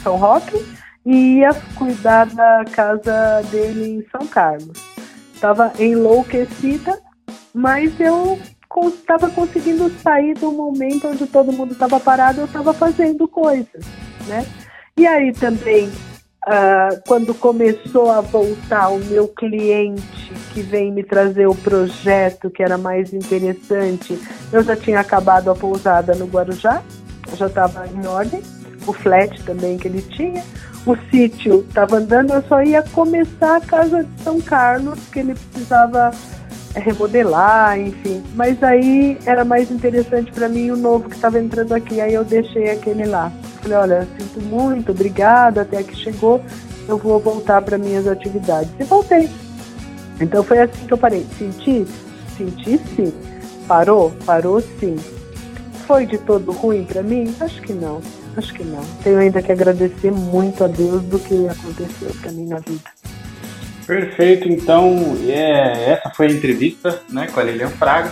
São Roque e ia cuidar da casa dele em São Carlos. Estava enlouquecida, mas eu estava conseguindo sair do momento onde todo mundo estava parado, eu estava fazendo coisas, né? E aí também, uh, quando começou a voltar o meu cliente que vem me trazer o projeto que era mais interessante, eu já tinha acabado a pousada no Guarujá, já estava em ordem, o flat também que ele tinha, o sítio estava andando, eu só ia começar a casa de São Carlos, que ele precisava remodelar, enfim. Mas aí era mais interessante para mim o novo que estava entrando aqui, aí eu deixei aquele lá. Falei, olha, sinto muito, obrigada, até que chegou, eu vou voltar para minhas atividades. E voltei. Então foi assim que eu parei. Senti? Senti sim. Parou? Parou sim. Foi de todo ruim para mim? Acho que não. Acho que não. Tenho ainda que agradecer muito a Deus do que aconteceu para mim na vida. Perfeito, então é, essa foi a entrevista né, com a Lilian Fraga.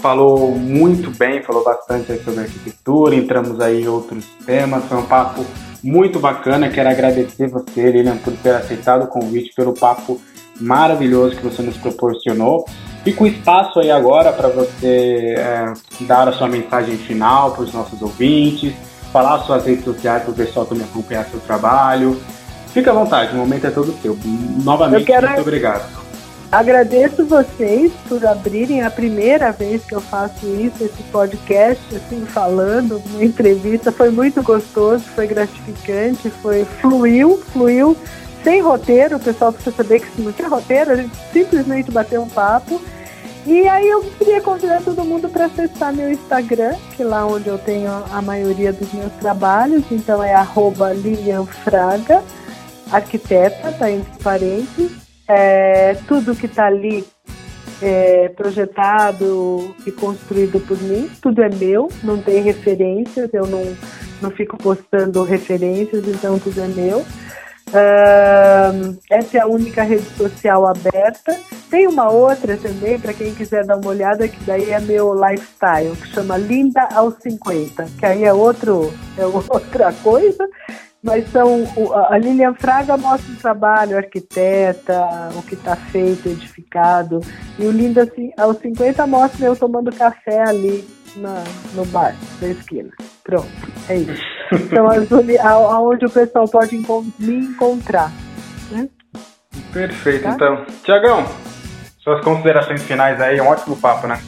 Falou muito bem, falou bastante sobre arquitetura, entramos aí em outros temas, foi um papo muito bacana. Quero agradecer você, Lilian, por ter aceitado o convite, pelo papo maravilhoso que você nos proporcionou. Fica o espaço aí agora para você é, dar a sua mensagem final para os nossos ouvintes, falar suas redes sociais para o pessoal também acompanhar seu trabalho. Fica à vontade, o momento é todo seu. Novamente, quero... muito obrigado. Agradeço vocês por abrirem a primeira vez que eu faço isso, esse podcast, assim, falando, uma entrevista. Foi muito gostoso, foi gratificante, foi fluiu, fluiu, sem roteiro. O pessoal precisa saber que se não tinha roteiro, a gente simplesmente bateu um papo. E aí eu queria convidar todo mundo para acessar meu Instagram, que é lá onde eu tenho a maioria dos meus trabalhos, então é arroba Lilian Fraga, arquiteta, tá entre parênteses. É, tudo que está ali é projetado e construído por mim, tudo é meu, não tem referências, eu não, não fico postando referências, então tudo é meu. Uh, essa é a única rede social aberta. Tem uma outra também, para quem quiser dar uma olhada, que daí é meu lifestyle, que chama Linda aos 50, que aí é, outro, é outra coisa, mas são. A Lilian Fraga mostra o trabalho, arquiteta, o que está feito, edificado, e o Linda aos 50 mostra eu tomando café ali na, no bar da esquina. Pronto, é isso. Então, aonde o pessoal pode me encontrar. Né? Perfeito, tá? então. Tiagão, suas considerações finais aí, um ótimo papo, né?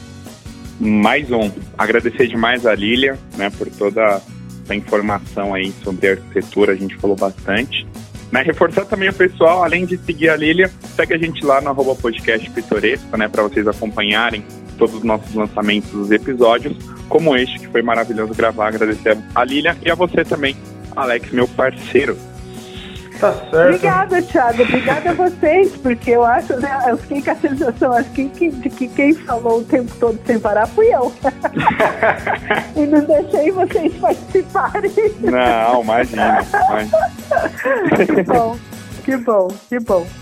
Mais um. Agradecer demais a Lilia, né, por toda essa informação aí sobre arquitetura, a gente falou bastante. Né, reforçar também o pessoal, além de seguir a Lilia, segue a gente lá no arroba podcast pitoresco, né, para vocês acompanharem todos os nossos lançamentos dos episódios, como este que foi maravilhoso gravar. Agradecer a Lilia e a você também, Alex, meu parceiro. Tá certo. Obrigada, Thiago. Obrigada a vocês, porque eu acho, né? Eu fiquei com a sensação, acho que, que, de que quem falou o tempo todo sem parar fui eu. e não deixei vocês participarem. Não, imagina. que bom, que bom, que bom.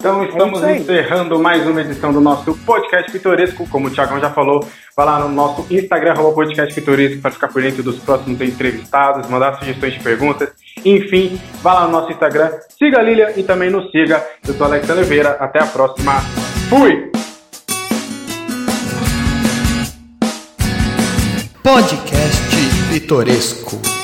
Então estamos é encerrando mais uma edição do nosso podcast pitoresco. Como o Thiagão já falou, vai lá no nosso Instagram, podcast pitoresco, para ficar por dentro dos próximos entrevistados, mandar sugestões de perguntas. Enfim, vá lá no nosso Instagram, siga a Lilia e também nos siga. Eu sou Alex Oliveira. Até a próxima. Fui! Podcast Pitoresco.